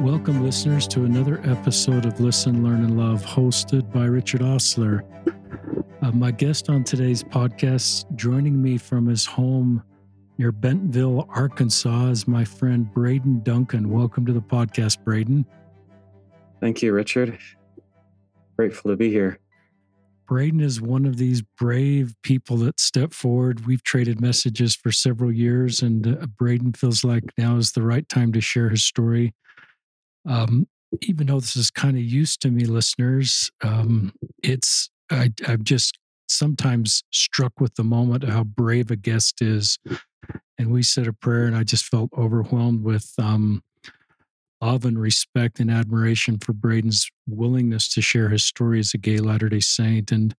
Welcome, listeners, to another episode of Listen, Learn, and Love, hosted by Richard Ostler. Uh, my guest on today's podcast, joining me from his home near Bentonville, Arkansas, is my friend Braden Duncan. Welcome to the podcast, Braden. Thank you, Richard. Grateful to be here. Braden is one of these brave people that step forward. We've traded messages for several years, and uh, Braden feels like now is the right time to share his story. Um, even though this is kind of used to me, listeners, um, it's I, I'm just sometimes struck with the moment how brave a guest is. And we said a prayer, and I just felt overwhelmed with um, love and respect and admiration for Braden's willingness to share his story as a gay Latter day Saint. And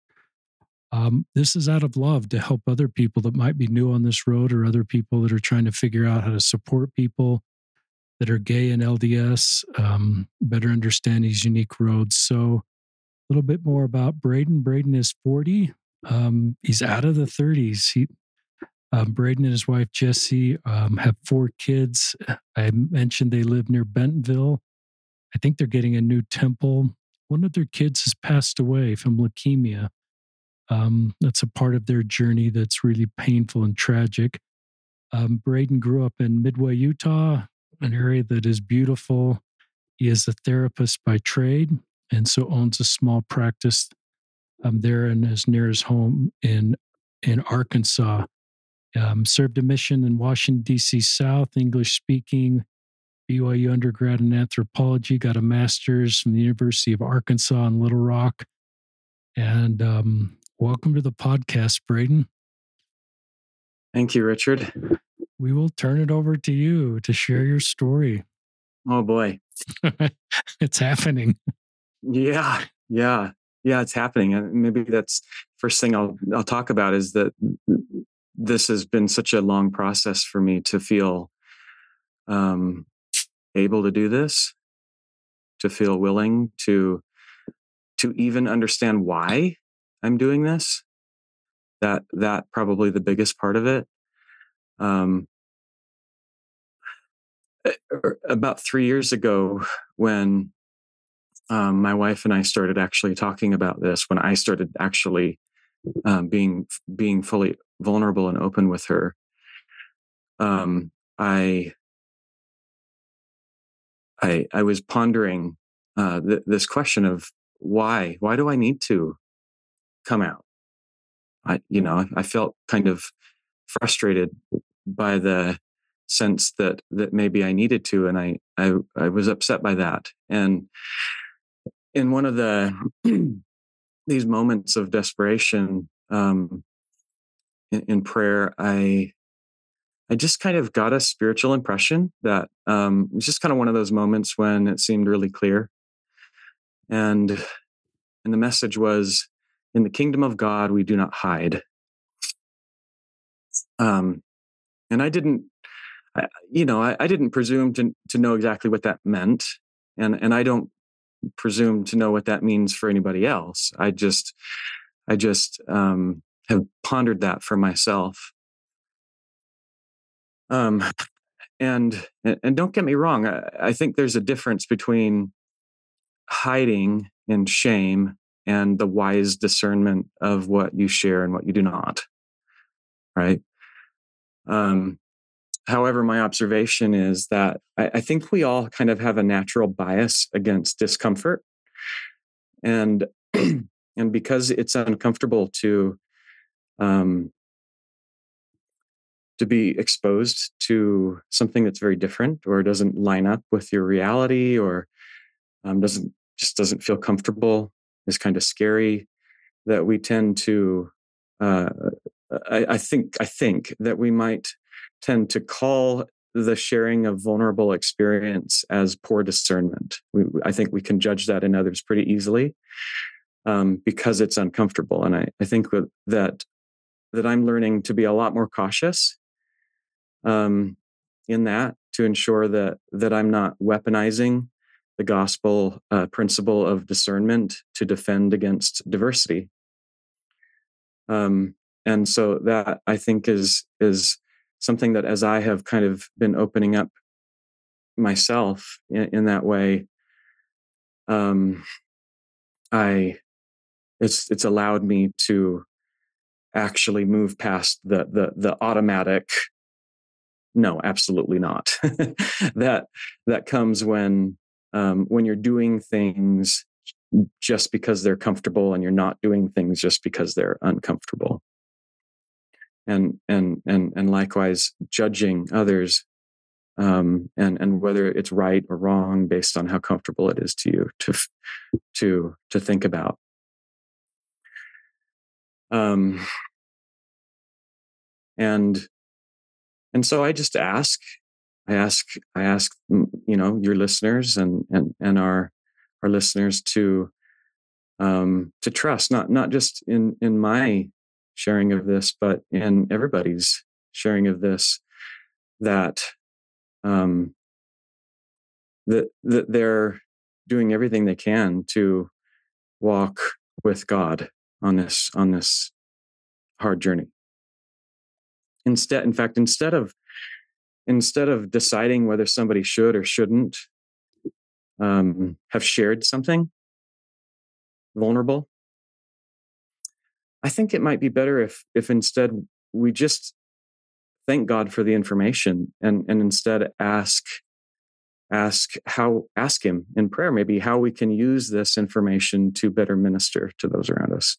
um, this is out of love to help other people that might be new on this road or other people that are trying to figure out how to support people that are gay in LDS, um, better understand these unique roads. So, a little bit more about Braden. Braden is 40. Um, he's out of the 30s. He, um, Braden and his wife Jessi um, have four kids. I mentioned they live near Bentonville. I think they're getting a new temple. One of their kids has passed away from leukemia. Um, that's a part of their journey that's really painful and tragic. Um, Braden grew up in Midway, Utah, an area that is beautiful. He is a therapist by trade and so owns a small practice um, there and is near his home in in Arkansas. Um, served a mission in Washington D.C. South, English speaking, BYU undergrad in anthropology. Got a master's from the University of Arkansas in Little Rock. And um, welcome to the podcast, Braden. Thank you, Richard we will turn it over to you to share your story. Oh boy. it's happening. Yeah. Yeah. Yeah, it's happening. And maybe that's first thing I'll I'll talk about is that this has been such a long process for me to feel um able to do this, to feel willing to to even understand why I'm doing this. That that probably the biggest part of it um, about three years ago, when um, my wife and I started actually talking about this, when I started actually um, being being fully vulnerable and open with her, um, I I I was pondering uh, th- this question of why why do I need to come out? I you know I felt kind of frustrated by the sense that that maybe I needed to, and I I, I was upset by that. And in one of the these moments of desperation um, in, in, prayer, I I just kind of got a spiritual impression that um, it was just kind of one of those moments when it seemed really clear, and and the message was, "In the kingdom of God, we do not hide." Um, and I didn't, I, you know, I, I didn't presume to to know exactly what that meant, and and I don't presume to know what that means for anybody else. I just, I just um, have pondered that for myself. Um, and and don't get me wrong, I, I think there's a difference between hiding and shame and the wise discernment of what you share and what you do not. Right. Um, however, my observation is that I, I, think we all kind of have a natural bias against discomfort, and and because it's uncomfortable to um, to be exposed to something that's very different or doesn't line up with your reality or um, doesn't just doesn't feel comfortable is kind of scary that we tend to uh, I, I think I think that we might tend to call the sharing of vulnerable experience as poor discernment. We, I think we can judge that in others pretty easily um, because it's uncomfortable. And I, I think that that I'm learning to be a lot more cautious um, in that to ensure that that I'm not weaponizing the gospel uh, principle of discernment to defend against diversity. Um, and so that i think is is something that as i have kind of been opening up myself in, in that way, um, I it's it's allowed me to actually move past the the the automatic no absolutely not. That that comes when um, when you're doing things just because they're comfortable and you're not doing things just because they're uncomfortable and and and and likewise judging others um, and and whether it's right or wrong based on how comfortable it is to you to to to think about. Um, and and so I just ask, I ask, I ask, mm, you know, your listeners and and and our our listeners to um, to trust, not not just in in my sharing of this, but in everybody's sharing of this, that um, that that they're doing everything they can to walk with God on this on this hard journey. Instead in fact instead of instead of deciding whether somebody should or shouldn't um, have shared something vulnerable i think it might be better if if instead we just thank god for the information and and instead ask ask how ask him in prayer maybe how we can use this information to better minister to those around us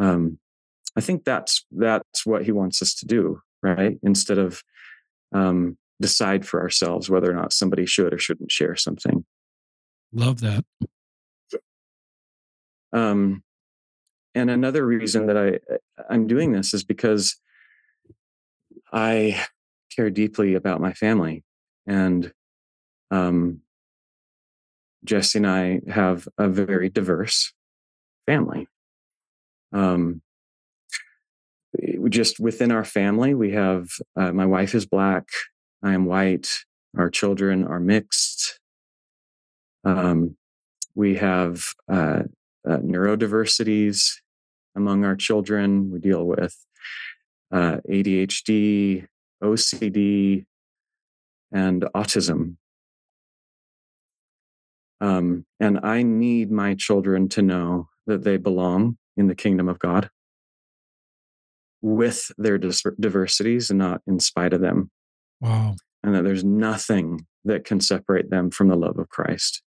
um, I think that's that's what he wants us to do, right? Instead of um, decide for ourselves whether or not somebody should or shouldn't share something. Love that. Um, and another reason that I I'm doing this is because I care deeply about my family, and um, Jessi and I have a very diverse family. Um, just within our family, we have uh, my wife is black, I am white, our children are mixed. Um, we have uh, uh, neurodiversities among our children. We deal with uh, ADHD, OCD, and autism. Um, and I need my children to know that they belong in the kingdom of God with their diversities and not in spite of them. Wow. And that there's nothing that can separate them from the love of Christ.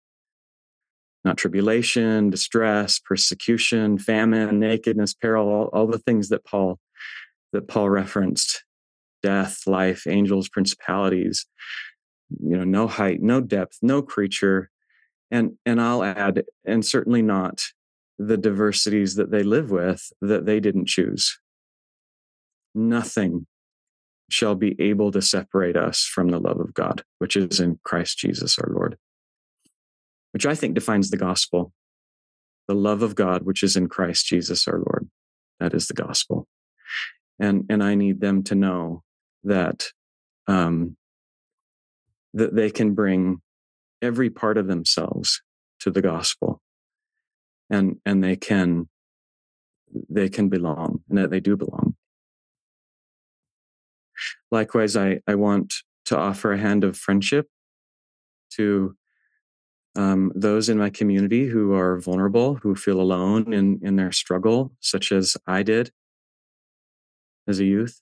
Not tribulation, distress, persecution, famine, nakedness, peril, all, all the things that Paul that Paul referenced, death, life, angels, principalities, you know, no height, no depth, no creature. And and I'll add, and certainly not the diversities that they live with that they didn't choose. Nothing shall be able to separate us from the love of God, which is in Christ Jesus our Lord, which I think defines the gospel. The love of God, which is in Christ Jesus our Lord. That is the gospel. And, and I need them to know that, um, that they can bring every part of themselves to the gospel and, and they can, they can belong and that they do belong. Likewise, I, I want to offer a hand of friendship to um, those in my community who are vulnerable, who feel alone in, in their struggle, such as I did as a youth,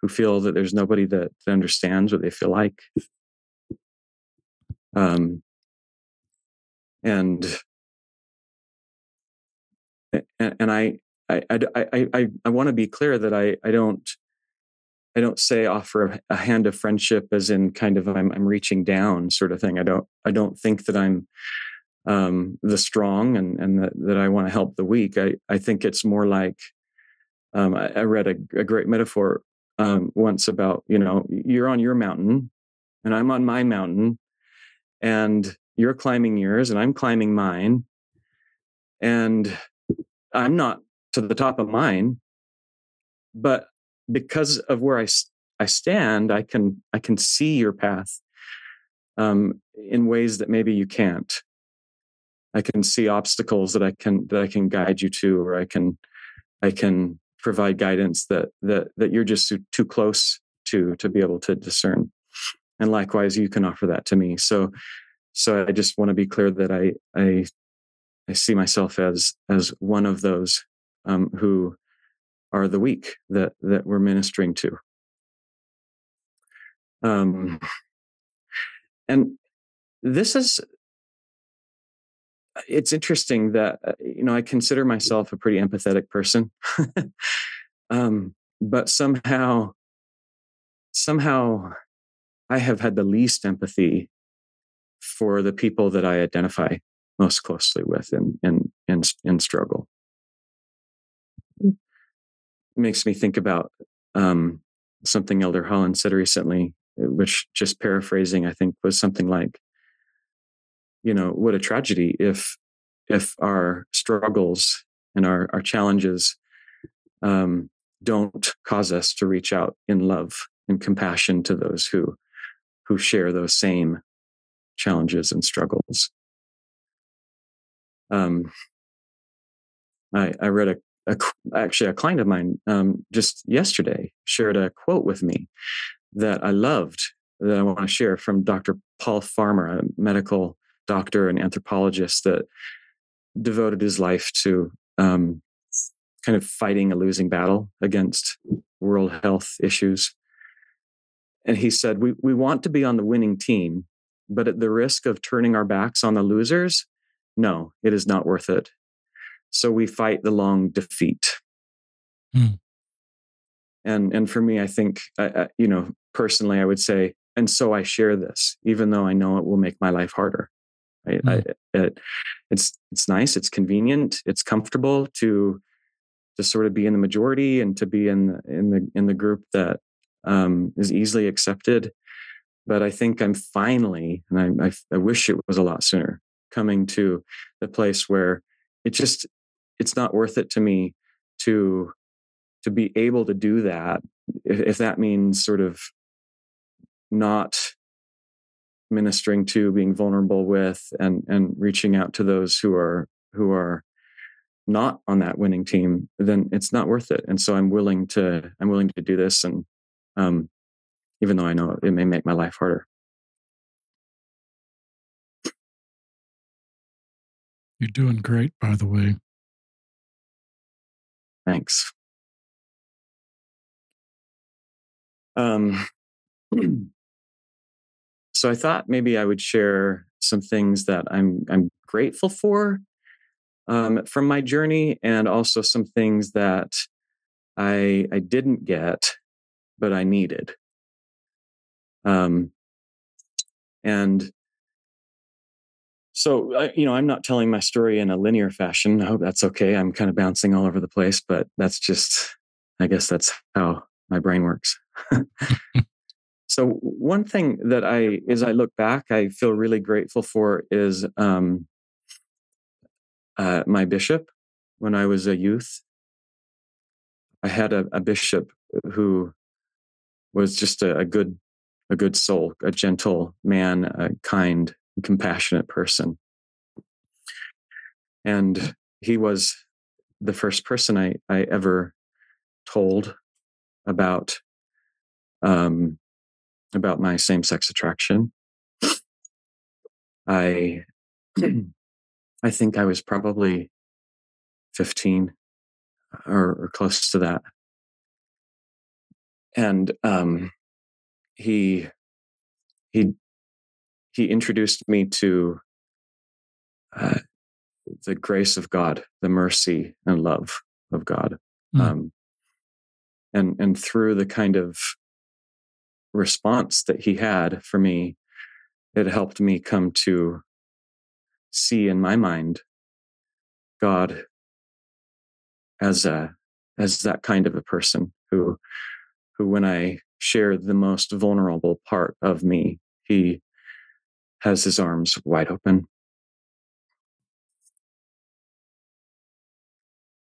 who feel that there's nobody that, that understands what they feel like. Um, and and, and I, I, I, I, I want to be clear that I, I don't I don't say offer a hand of friendship as in kind of I'm, I'm reaching down sort of thing. I don't I don't think that I'm um, the strong and and that, that I want to help the weak. I I think it's more like um, I, I, read a, a, great metaphor um, once about you know you're on your mountain and I'm on my mountain and you're climbing yours and I'm climbing mine and I'm not to the top of mine, but because of where I, I stand, I can, I can see your path um, in ways that maybe you can't. I can see obstacles that I can, that I can guide you to, or I can, I can provide guidance that, that, that you're just too close to, to be able to discern. and likewise you can offer that to me so so i just want to be clear that i i i see myself as as one of those um, who are the weak that that we're ministering to um and this is it's interesting that uh, you know i consider myself a pretty empathetic person um but somehow somehow I have had the least empathy for the people that I identify most closely with in in in, in struggle. Makes me think about um, something Elder Holland said recently, which just paraphrasing, I think was something like, you know, what a tragedy if if our struggles and our our challenges um, don't cause us to reach out in love and compassion to those who who share those same challenges and struggles. Um, I, I read a, a, actually a client of mine um, just yesterday shared a quote with me that I loved that I want to share from Dr. Paul Farmer, a medical doctor and anthropologist that devoted his life to um, kind of fighting a losing battle against world health issues. And he said, we, we want to be on the winning team, but at the risk of turning our backs on the losers, no, it is not worth it. So we fight the long defeat. Hmm. And, and for me, I think, uh, you know, personally, I would say, and so I share this, even though I know it will make my life harder. Right? Hmm. I, it, it's it's nice, it's convenient, it's comfortable to to sort of be in the majority and to be in the, in the in the group that um, is easily accepted. But I think I'm finally, and I, I, I wish it was a lot sooner, coming to the place where it just it's not worth it to me to to be able to do that if, if that means sort of not ministering to being vulnerable with and and reaching out to those who are who are not on that winning team, then it's not worth it. And so I'm willing to I'm willing to do this, and um, even though I know it may make my life harder. You're doing great, by the way. Thanks. Um, so I thought maybe I would share some things that I'm I'm grateful for um, from my journey, and also some things that I I didn't get, but I needed. Um, and so I, you know, I'm not telling my story in a linear fashion. I hope that's okay. I'm kind of bouncing all over the place, but that's just, I guess that's how my brain works. so one thing that I, as I look back, I feel really grateful for is um, uh, my bishop when I was a youth. I had a, a bishop who was just a, a, good a good soul, a gentle man, a kind, compassionate person. And he was the first person I, I ever told about um, about my same sex attraction. I I think I was probably 15 or, or close to that. And um, he he he introduced me to uh, the grace of God, the mercy and love of God, mm. um, and and through the kind of response that he had for me, it helped me come to see in my mind God as a as that kind of a person who who when I share the most vulnerable part of me, he has his arms wide open.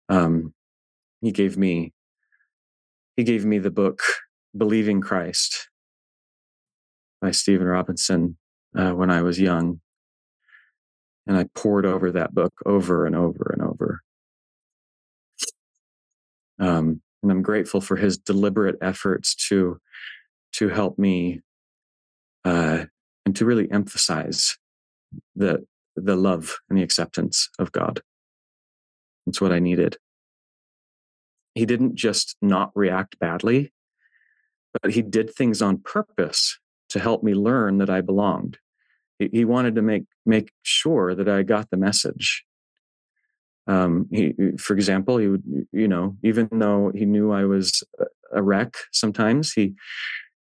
Um, he gave me he gave me the book Believing Christ by Stephen Robinson uh, when I was young. And I poured over that book over and over and over. Um, and I'm grateful for his deliberate efforts to to help me uh, and to really emphasize the the love and the acceptance of God. It's what I needed. He didn't just not react badly, but he did things on purpose to help me learn that I belonged. He, he wanted to make make sure that I got the message. Um, he, for example, he would, you know, even though he knew I was a wreck, sometimes he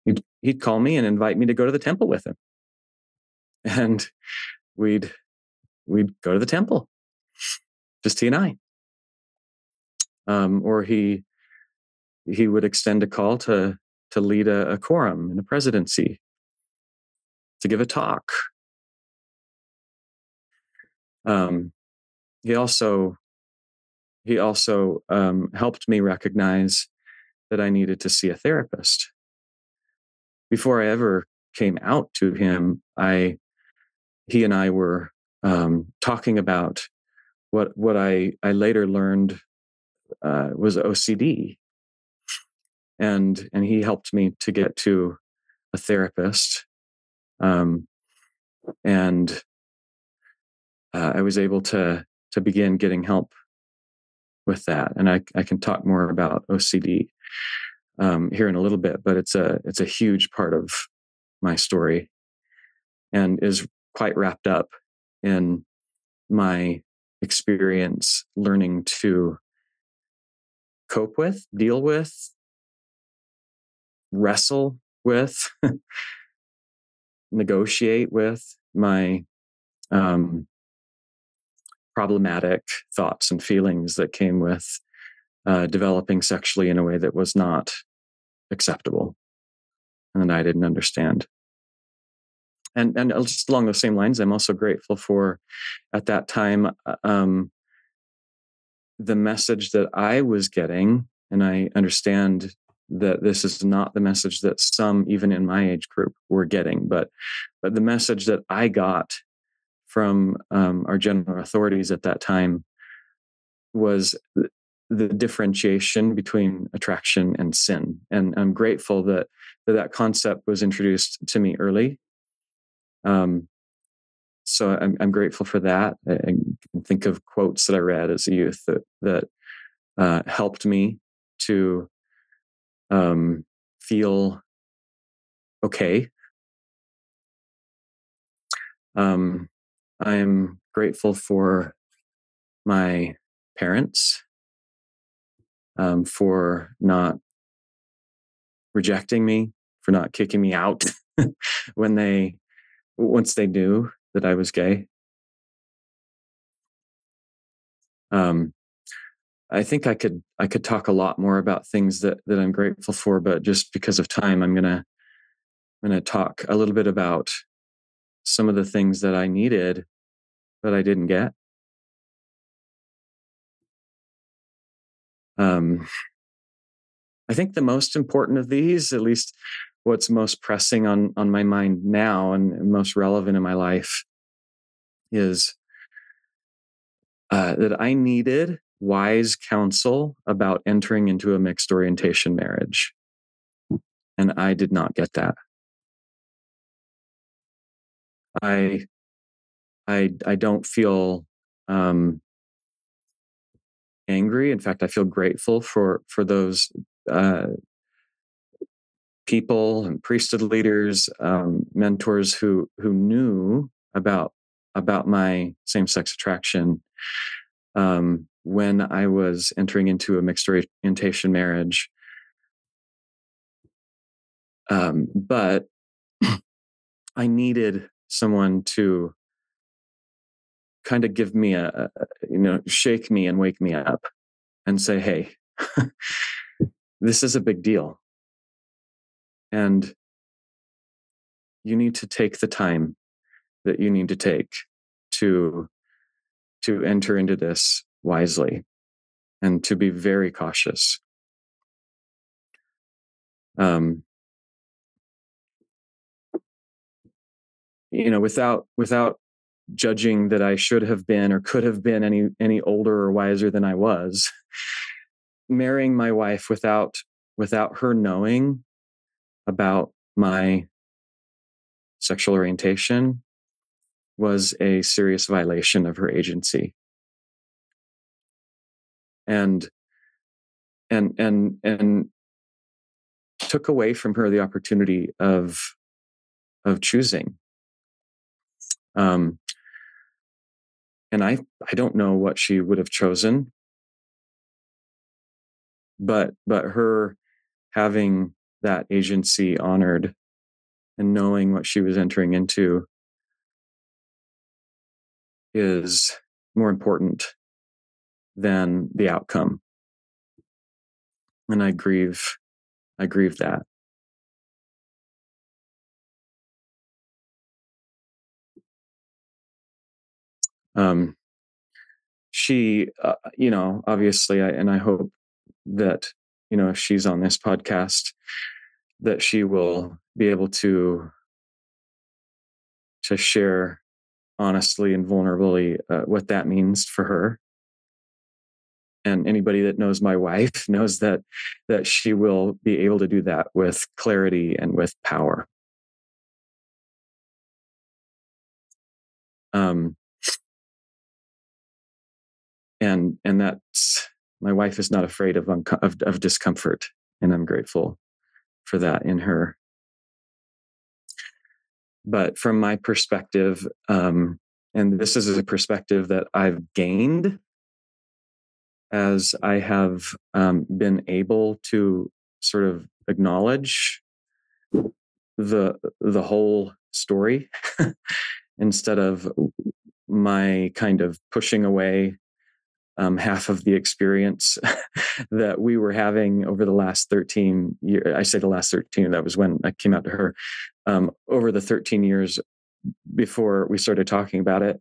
he'd, he'd call me and invite me to go to the temple with him, and we'd we'd go to the temple, just he and I. Um, or he he would extend a call to to lead a, a quorum in a presidency, to give a talk. Um, he also he also um, helped me recognize that I needed to see a therapist. Before I ever came out to him, I he and I were um, talking about what what I I later learned uh, was OCD, and and he helped me to get to a therapist um, and uh, i was able to to begin getting help with that. And i, I can talk more about ocd um, here in a little bit but it's a it's a huge part of my story and is quite wrapped up in my experience learning to cope with deal with wrestle with, negotiate with my um, problematic thoughts and feelings that came with uh, developing sexually in a way that was not acceptable and I didn't understand. And and just along those same lines, I'm also grateful for at that time uh, um, the message that I was getting, and I understand that this is not the message that some even in my age group were getting but but the message that i got from um, our general authorities at that time was the differentiation between attraction and sin. And i'm grateful that that, that concept was introduced to me early um, so I'm, I'm grateful for that I think of quotes that i read as a youth that that uh, helped me to um, feel okay. Um, I am grateful for my parents um, for not rejecting me, for not kicking me out when they once they knew that I was gay. Um, I think I could I could talk a lot more about things that that I'm grateful for, but just because of time, I'm gonna I'm gonna talk a little bit about some of the things that I needed that I didn't get. Um, I think the most important of these, at least what's most pressing on on my mind now and most relevant in my life, is uh, that I needed wise counsel about entering into a mixed orientation marriage. And I did not get that. I I I don't feel um, angry. In fact, I feel grateful for for those uh, people and priesthood leaders, um, mentors who who knew about about my same sex attraction um, when I was entering into a mixed orientation marriage. Um, but I needed someone to kind of give me a, you know, shake me and wake me up and say, hey, this is a big deal. And you need to take the time that you need to take to to enter into this wisely and to be very cautious. Um, you know, without without judging that I should have been or could have been any any older or wiser than I was, marrying my wife without without her knowing about my sexual orientation was a serious violation of her agency. And and and and took away from her the opportunity of of choosing. Um and i i don't know what she would have chosen. But but her having that agency honored and knowing what she was entering into is more important than the outcome. And i grieve i grieve that. Um she uh, you know obviously I, and i hope that you know if she's on this podcast that she will be able to to share honestly and vulnerably uh, what that means for her. And anybody that knows my wife knows that that she will be able to do that with clarity and with power. Um and and that's my wife is not afraid of, unco- of of discomfort and i'm grateful for that in her. But from my perspective um and this is a perspective that i've gained as I have um, been able to sort of acknowledge the the whole story instead of my kind of pushing away um, half of the experience that we were having over the last 13 years. I say the last 13, that was when I came out to her. Um, over the 13 years before we started talking about it,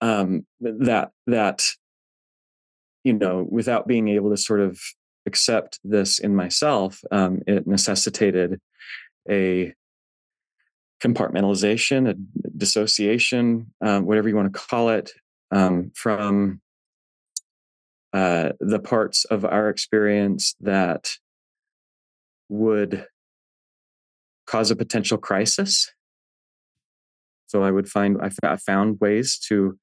um, that that you know without being able to sort of accept this in myself um, it necessitated a compartmentalization a dissociation um, whatever you want to call it um, from uh, the parts of our experience that would cause a potential crisis. So i would find i, found ways to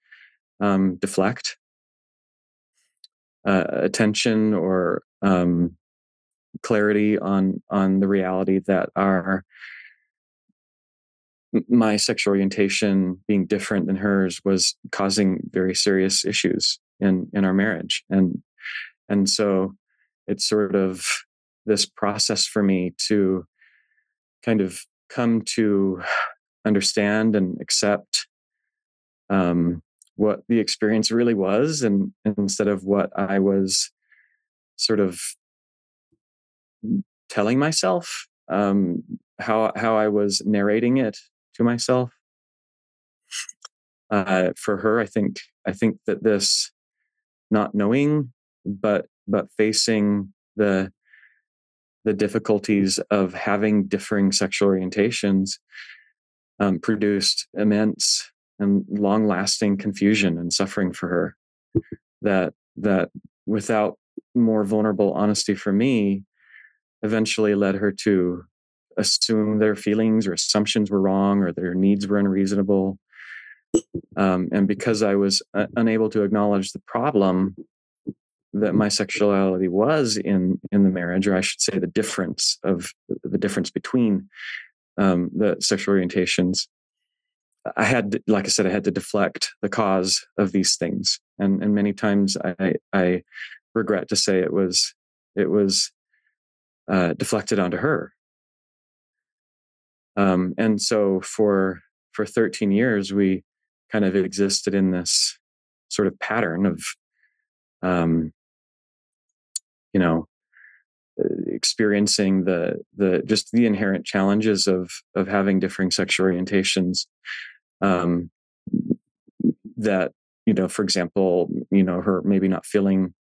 um, deflect uh, attention or um, clarity on on the reality that our my sexual orientation being different than hers was causing very serious issues in in our marriage. And and so it's sort of this process for me to kind of come to understand and accept um, what the experience really was and, instead of what I was sort of telling myself um, how how I was narrating it to myself. Uh, for her, I think I think that this not knowing, but but facing the the difficulties of having differing sexual orientations um, produced immense and long lasting confusion and suffering for her that that without more vulnerable honesty for me eventually led her to assume their feelings or assumptions were wrong or their needs were unreasonable um, and because i was uh, unable to acknowledge the problem that my sexuality was in in the marriage or i should say the difference of the difference between um, the sexual orientations I had, like I said, I had to deflect the cause of these things, and and many times I I regret to say it was it was uh, deflected onto her. Um, and so for for 13 years, we kind of existed in this sort of pattern of, um, you know, experiencing the the just the inherent challenges of of having differing sexual orientations um, that you know for example you know her maybe not feeling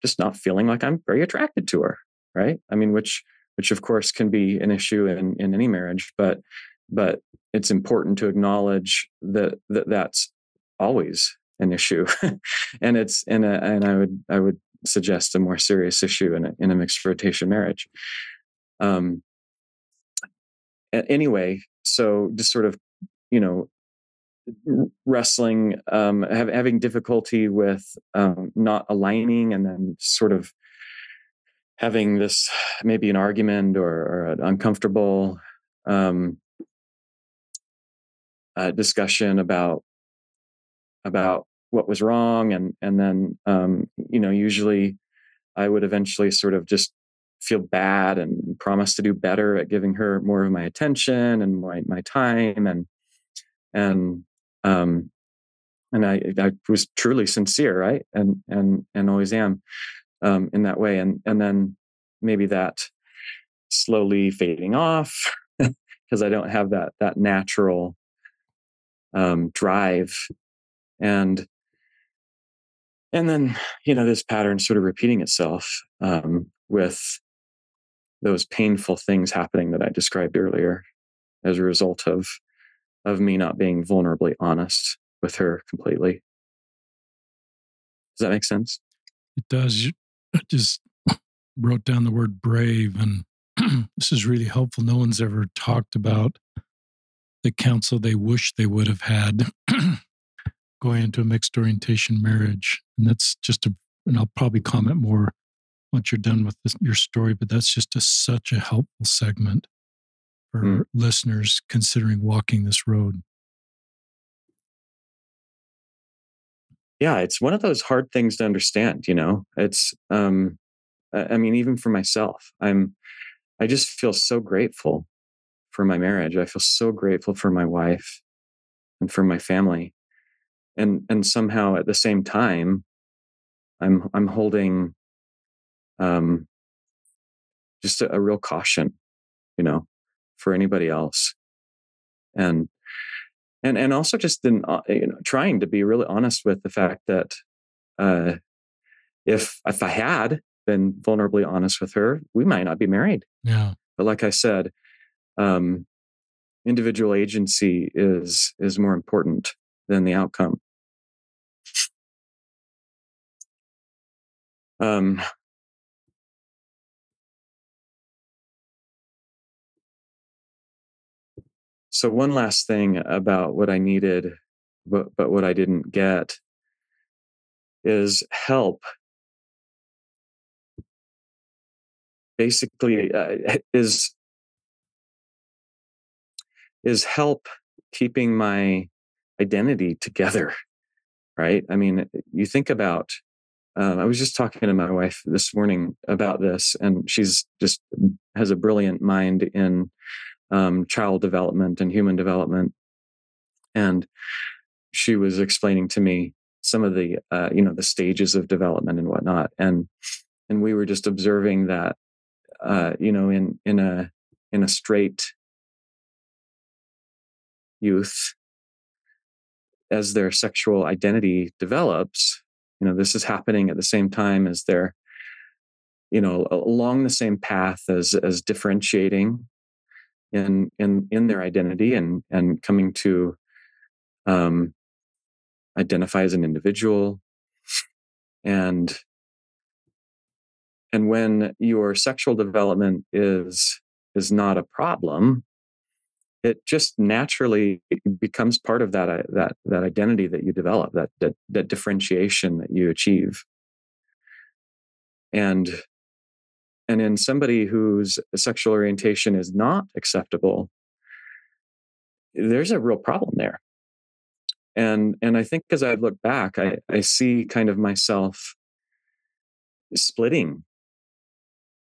just not feeling like i'm very attracted to her right? I mean which which of course can be an issue in in any marriage but but it's important to acknowledge that, that that's always an issue. And it's in a and i would i would suggest a more serious issue in a, in a mixed orientation marriage. Um anyway, so just sort of, you know, wrestling, um, have, having difficulty with um, not aligning, and then sort of having this maybe an argument or, or an uncomfortable um, uh, discussion about about what was wrong, and and then um, you know usually I would eventually sort of just feel bad and promise to do better at giving her more of my attention and my, my time and and um and I, I was truly sincere right? And and and always am um in that way and and then maybe that slowly fading off because I don't have that that natural um drive and and then you know this pattern sort of repeating itself um, with those painful things happening that I described earlier as a result of of me not being vulnerably honest with her completely. Does that make sense? It does. I just wrote down the word brave, and this is really helpful. No one's ever talked about the counsel they wish they would have had going into a mixed orientation marriage. And that's just a, and I'll probably comment more once you're done with this, your story, but that's just a, such a helpful segment for mm. listeners considering walking this road. Yeah, it's one of those hard things to understand, you know. It's um I mean even for myself, I'm I just feel so grateful for my marriage. I feel so grateful for my wife and for my family. And and somehow at the same time I'm I'm holding um, just a, a real caution, you know, for anybody else, and and and also just in uh, you know trying to be really honest with the fact that uh, if if I had been vulnerably honest with her, we might not be married. Yeah. But like I said, um, individual agency is is more important than the outcome. Um, so one last thing about what I needed, but, but what I didn't get is help. Basically, uh, is is help keeping my identity together right i mean you think about um, i was just talking to my wife this morning about this and she's just has a brilliant mind in um, child development and human development. And she was explaining to me some of the uh, you know the stages of development and whatnot, and and we were just observing that uh, you know in in a in a straight youth as their sexual identity develops you know this is happening at the same time as they're you know along the same path as as differentiating in in in their identity and and coming to um, identify as an individual. And and when your sexual development is is not a problem it just naturally becomes part of that uh, that that identity that you develop that that that differentiation that you achieve. And and in somebody whose sexual orientation is not acceptable there's a real problem there. And and i think as i look back i i see kind of myself splitting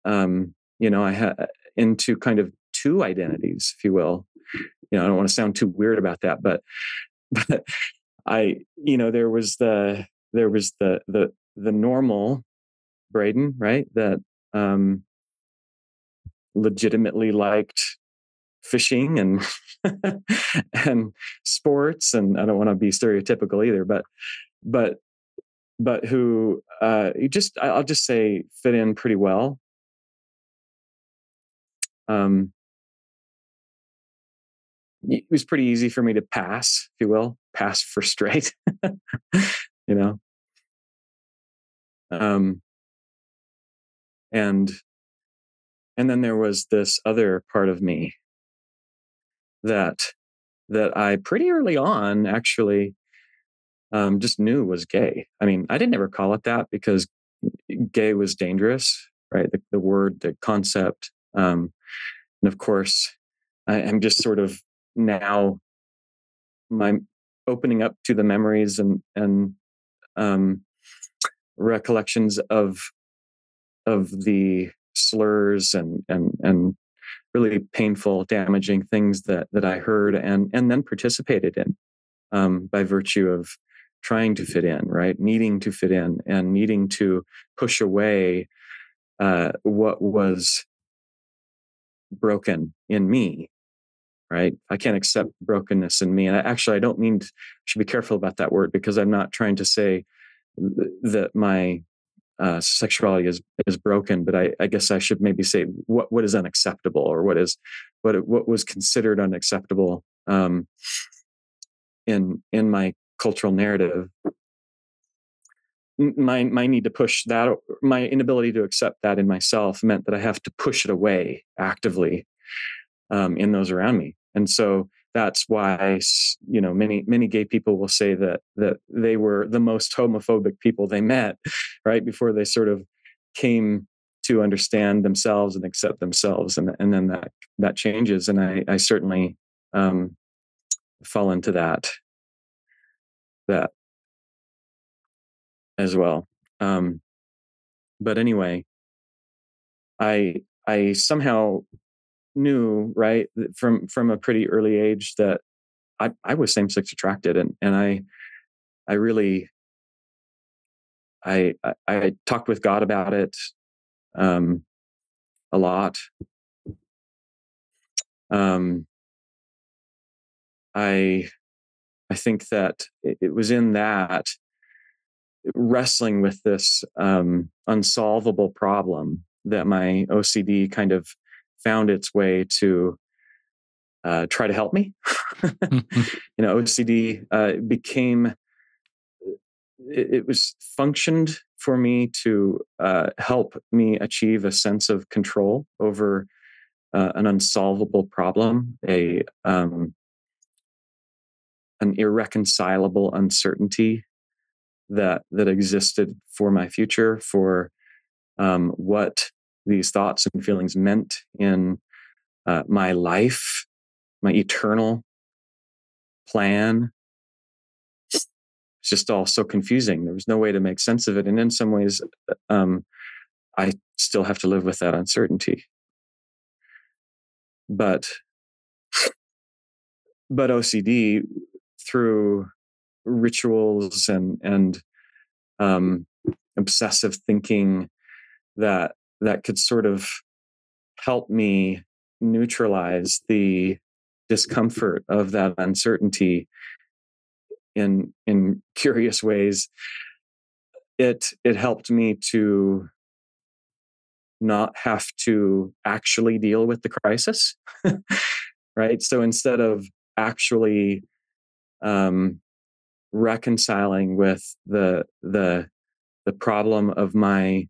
um you know i had into kind of two identities if you will. You know i don't want to sound too weird about that but but i you know there was the there was the the the normal braden right? That um, legitimately liked fishing and and sports and I don't want to be stereotypical either but but but who uh just I'll just say fit in pretty well. Um it was pretty easy for me to pass if you will pass for straight you know? Um and and then there was this other part of me that that I pretty early on actually um, just knew was gay. I mean, I didn't ever call it that because gay was dangerous, right? The, the word, the concept, um, and of course, I, I'm just sort of now my opening up to the memories and and um, recollections of of the slurs and and and really painful, damaging things that that I heard and and then participated in um, by virtue of trying to fit in, right? Needing to fit in and needing to push away uh, what was broken in me right i can't accept brokenness in me and I, actually i don't mean to, should be careful about that word because i'm not trying to say that my uh, sexuality is is broken, but I, I guess I should maybe say what what is unacceptable or what is what what was considered unacceptable um, in in my cultural narrative. My my need to push that, my inability to accept that in myself meant that I have to push it away actively um, in those around me, and so that's why you know many many gay people will say that that they were the most homophobic people they met right before they sort of came to understand themselves and accept themselves and and then that that changes and i i certainly um fall into that that as well um but anyway i i somehow knew right from from a pretty early age that I, I was same sex attracted and and I I really I, I, I talked with God about it um, a lot. Um, I I think that it, it, was in that wrestling with this um, unsolvable problem that my OCD kind of found its way to uh, try to help me. You know, OCD uh, became it, it, was functioned for me to uh, help me achieve a sense of control over uh, an unsolvable problem, a um, an irreconcilable uncertainty that that existed for my future, for um, what these thoughts and feelings meant in uh, my life, my eternal plan. It's just all so confusing. There was no way to make sense of it. And in some ways, uh, um, I still have to live with that uncertainty. But, but OCD through rituals and and um, obsessive thinking that that could sort of help me neutralize the discomfort of that uncertainty in in curious ways. It it helped me to not have to actually deal with the crisis right? So instead of actually um reconciling with the the the problem of my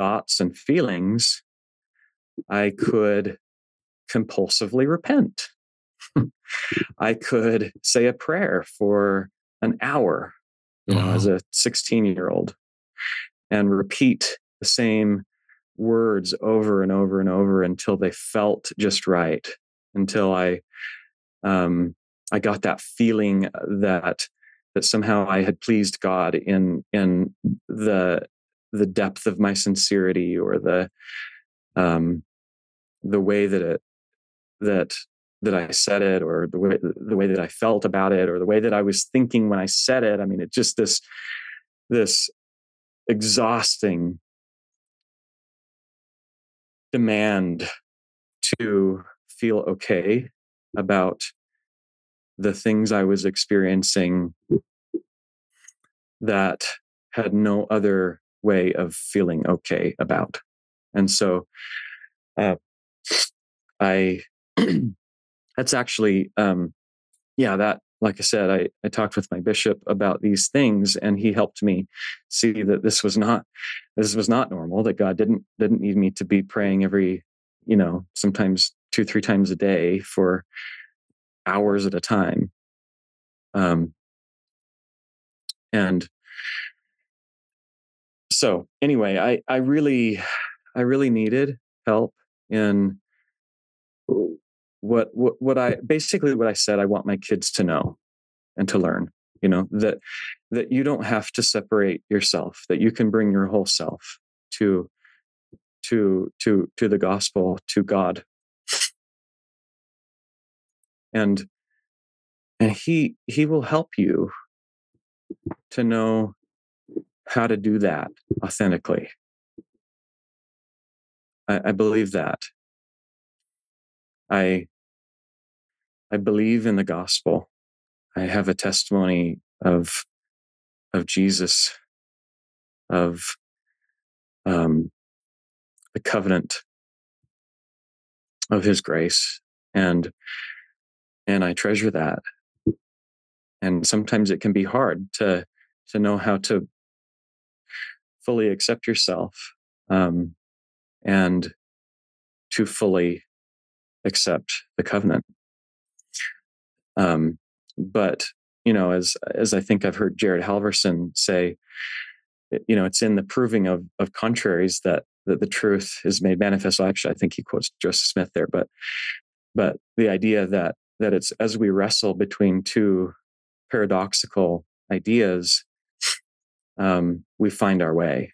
thoughts and feelings, I could compulsively repent. I could say a prayer for an hour, you know, as a 16 year old and repeat the same words over and over and over until they felt just right, until I, um, I got that feeling that that somehow I had pleased God in in the the depth of my sincerity or the um, the way that it that that I said it or the way the way that I felt about it or the way that I was thinking when I said it. I mean, it's just this this exhausting demand to feel okay about the things I was experiencing that had no other way of feeling okay about. And so uh, I, that's actually, um, yeah, that, like I said, I, I talked with my bishop about these things and he helped me see that this was not, this was not normal, that God didn't, didn't need me to be praying every, you know, sometimes two, three times a day for hours at a time. Um, and so anyway, I, I really, I really needed help in what, what, what I basically what I said I want my kids to know and to learn, you know, that, that you don't have to separate yourself, that you can bring your whole self to, to, to, to the gospel, to God. And, and he, he will help you to know how to do that authentically. I, I believe that. I I believe in the gospel. I have a testimony of of Jesus, of um, the covenant of His grace, and and I treasure that. And sometimes it can be hard to to know how to fully accept yourself um, and to fully accept the covenant. Um, but you know, as as I think I've heard Jared Halverson say, you know, it's in the proving of of contraries that that the truth is made manifest. So actually, I think he quotes Joseph Smith there, but but the idea that that it's as we wrestle between two paradoxical ideas um, we find our way.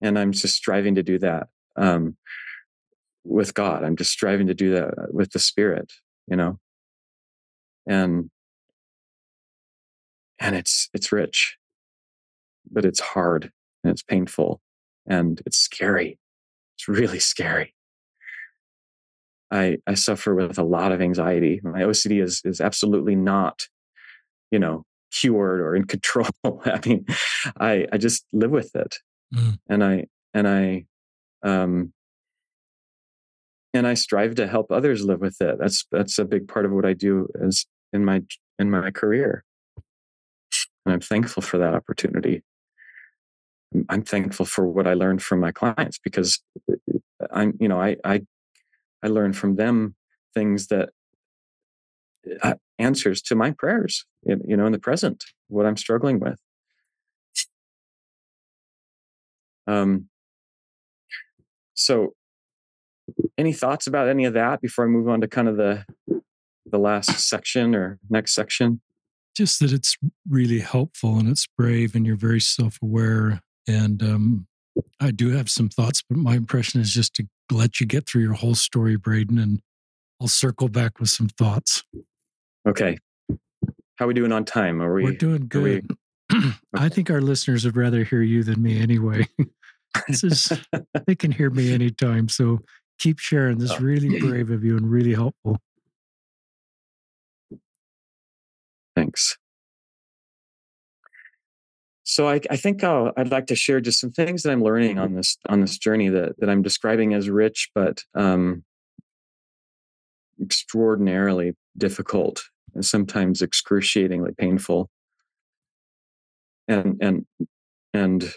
And I'm just striving to do that um, with God. I'm just striving to do that with the Spirit, you know. And and it's it's rich, but it's hard and it's painful and it's scary. It's really scary. I I suffer with a lot of anxiety. My OCD is is absolutely not you know cured or in control. I mean i i just live with it. Mm. and i and i um and i strive to help others live with it. That's that's a big part of what i do is in my in my career. And i'm thankful for that opportunity. I'm thankful for what i learned from my clients because uh, i'm you know i i i learned from them things that uh, answers to my prayers, you know, in the present, what I'm struggling with. Um, so, any thoughts about any of that before I move on to kind of the the last section or next section? Just that it's really helpful and it's brave, and you're very self aware. And um, I do have some thoughts, but my impression is just to let you get through your whole story, Braden, and I'll circle back with some thoughts. Okay. How are we doing on time? Are we? We're doing good. We, okay. I think our listeners would rather hear you than me anyway. this is they can hear me anytime. So keep sharing. This is oh. really brave of you and really helpful. Thanks. So I, I think I'll, I'd like to share just some things that I'm learning on this on this journey that that I'm describing as rich, but um, extraordinarily difficult and sometimes excruciatingly painful. And and and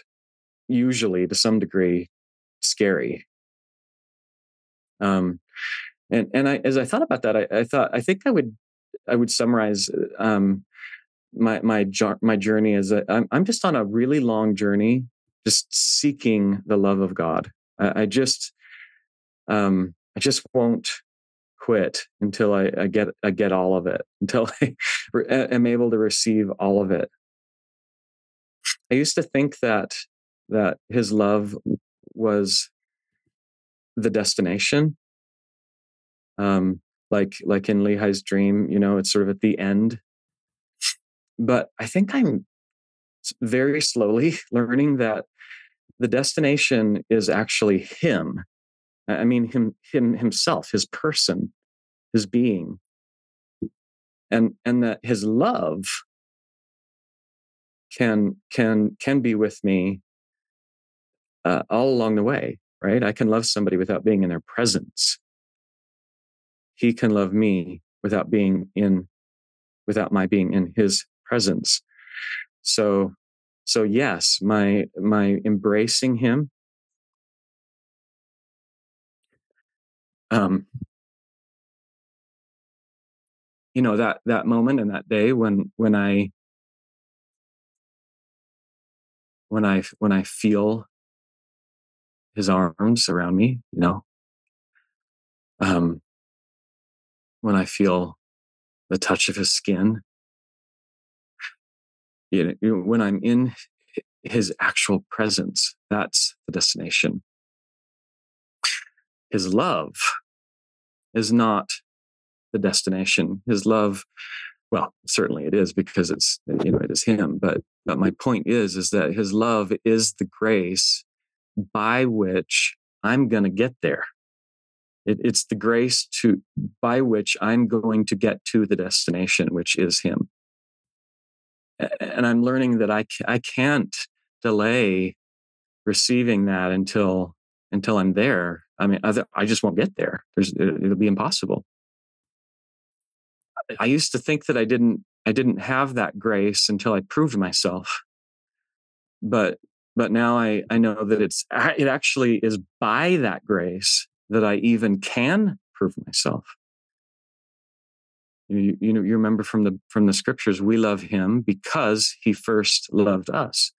usually to some degree scary. Um and and i as i thought about that i, I thought i think i would i would summarize um my my my journey is I'm, I'm just on a really long journey just seeking the love of god. I, I just um i just won't quit until I, I, get I get all of it, until I am able to receive all of it. I used to think that that his love was the destination. Um, like like in Lehi's dream, you know, it's sort of at the end. But I think I'm very slowly learning that the destination is actually him I mean him him himself, his person, his being. And and that his love can can can be with me uh, all along the way, right? I can love somebody without being in their presence. He can love me without being in without my being in his presence. So so yes, my my embracing him um, you know that that moment and that day when when I when I when I feel his arms around me, you know, um, when I feel the touch of his skin, you know, when I'm in his actual presence, that's the destination. His love is not the destination. His love, well, certainly it is because it's you know it is him. But but my point is is that his love is the grace by which I'm going to get there. It, it's the grace to by which I'm going to get to the destination, which is Him. And I'm learning that I I can't delay receiving that until until I'm there. I mean, I, I just won't get there. There's uh, it'll be impossible. I used to think that I didn't I didn't have that grace until I proved myself. But but now I, I know that it's it actually is by that grace that I even can prove myself. You, you know, you remember from the from the scriptures, we love him because he first loved us.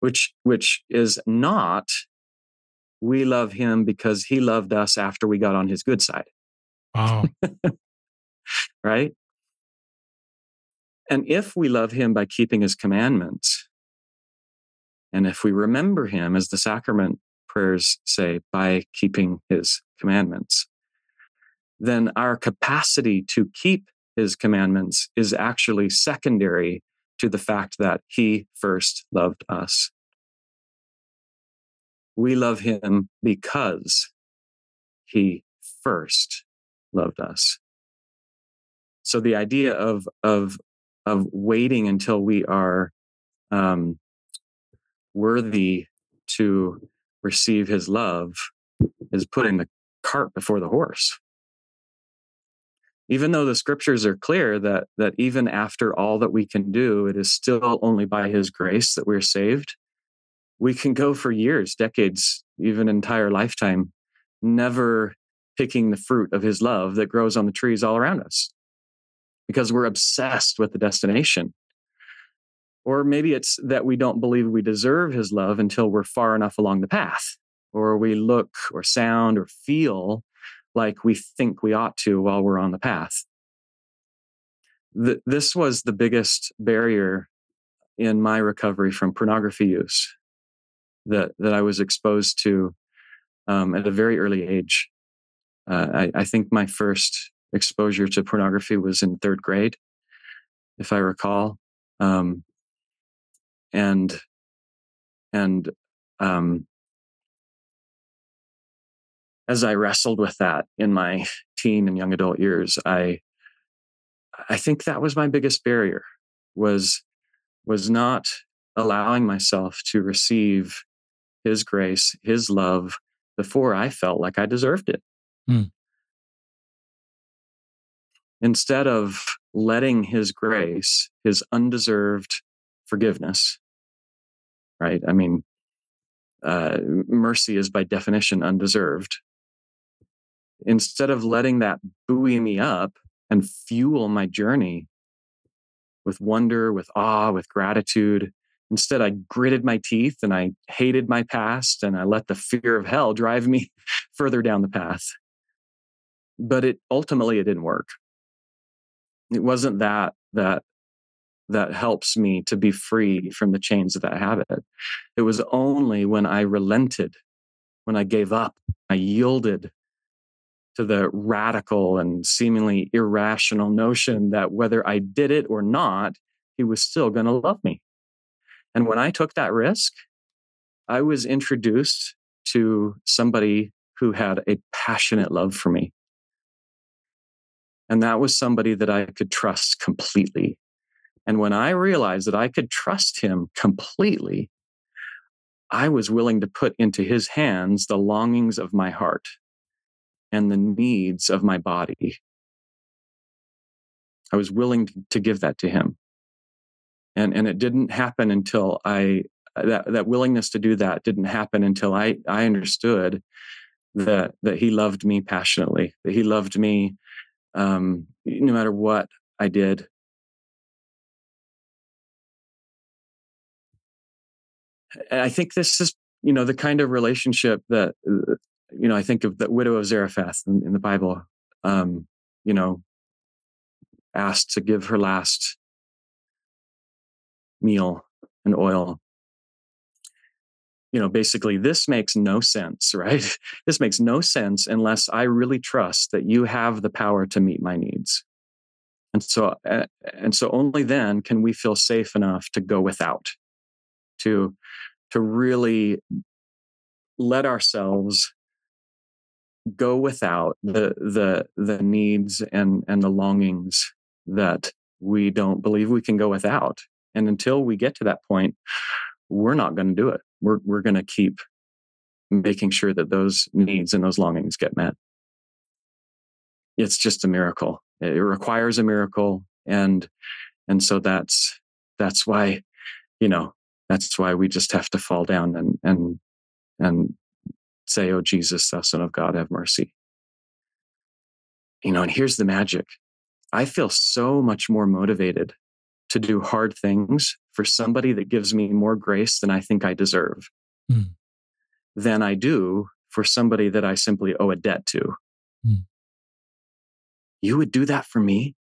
Which which is not we love him because he loved us after we got on his good side. Wow. right? And if we love him by keeping his commandments, and if we remember him, as the sacrament prayers say, by keeping his commandments, then our capacity to keep his commandments is actually secondary to the fact that he first loved us. We love him because he first loved us. So the idea of, of, of waiting until we are um, worthy to receive his love is putting the cart before the horse even though the scriptures are clear that that even after all that we can do it is still only by his grace that we're saved we can go for years decades even entire lifetime never picking the fruit of his love that grows on the trees all around us because we're obsessed with the destination or maybe it's that we don't believe we deserve his love until we're far enough along the path, or we look or sound or feel like we think we ought to while we're on the path. this was the biggest barrier in my recovery from pornography use that, that I was exposed to um, at a very early age. Uh, I, I think my first exposure to pornography was in third grade, if I recall. Um, and and um, as I wrestled with that in my teen and young adult years, I I think that was my biggest barrier was was not allowing myself to receive his grace, his love before I felt like I deserved it. Hmm. Instead of letting his grace, his undeserved forgiveness, right? I mean, uh, mercy is by definition undeserved. Instead of letting that buoy me up and fuel my journey with wonder, with awe, with gratitude, instead I gritted my teeth and I hated my past and I let the fear of hell drive me further down the path. But it ultimately it didn't work. It wasn't that that that helps me to be free from the chains of that habit. It was only when I relented, when I gave up, I yielded to the radical and seemingly irrational notion that whether I did it or not, he was still going to love me. And when I took that risk, I was introduced to somebody who had a passionate love for me. And that was somebody that I could trust completely and when I realized that I could trust him completely, I was willing to put into his hands the longings of my heart and the needs of my body. I was willing to give that to him. And, and it didn't happen until I, that, that willingness to do that didn't happen until I, I understood that that he loved me passionately, that he loved me um, no matter what I did. I think this is, you know, the kind of relationship that, uh, you know, I think of the widow of Zarephath in, in the Bible, um, you know, asked to give her last meal and oil you know, basically, this makes no sense, right? this makes no sense unless I really trust that you have the power to meet my needs. And so, eh, and so only then can we feel safe enough to go without, to, to really let ourselves go without the, the, the needs and, and the longings that we don't believe we can go without. And until we get to that point, we're not going to do it. We're we're going to keep making sure that those needs and those longings get met. It's just a miracle. It requires a miracle and and so that's that's why you know that's why we just have to fall down and and and say oh jesus thou son of god have mercy. You know and here's the magic. I feel so much more motivated to do hard things for somebody that gives me more grace than I think I deserve mm. than I do for somebody that I simply owe a debt to. Mm. You would do that for me?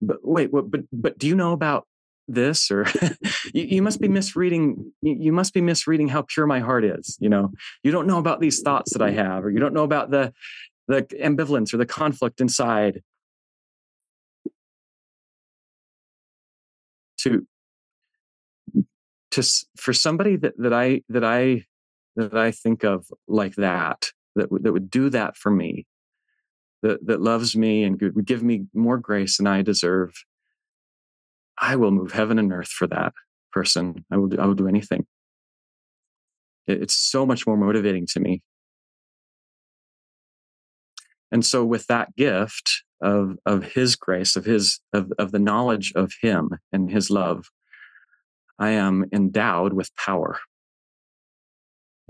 But wait, what, but but do you know about this or you, you, must be misreading you, you must be misreading how pure my heart is you know you don't know about these thoughts that i have or you don't know about the the ambivalence or the conflict inside to to for somebody that that I that I that I think of like that that that would do that for me that that loves me and would give me more grace than I deserve I will move heaven and earth for that person. I will do, I will do anything. It's so much more motivating to me. And so with that gift of of his grace of his of, of the knowledge of him and his love i am endowed with power.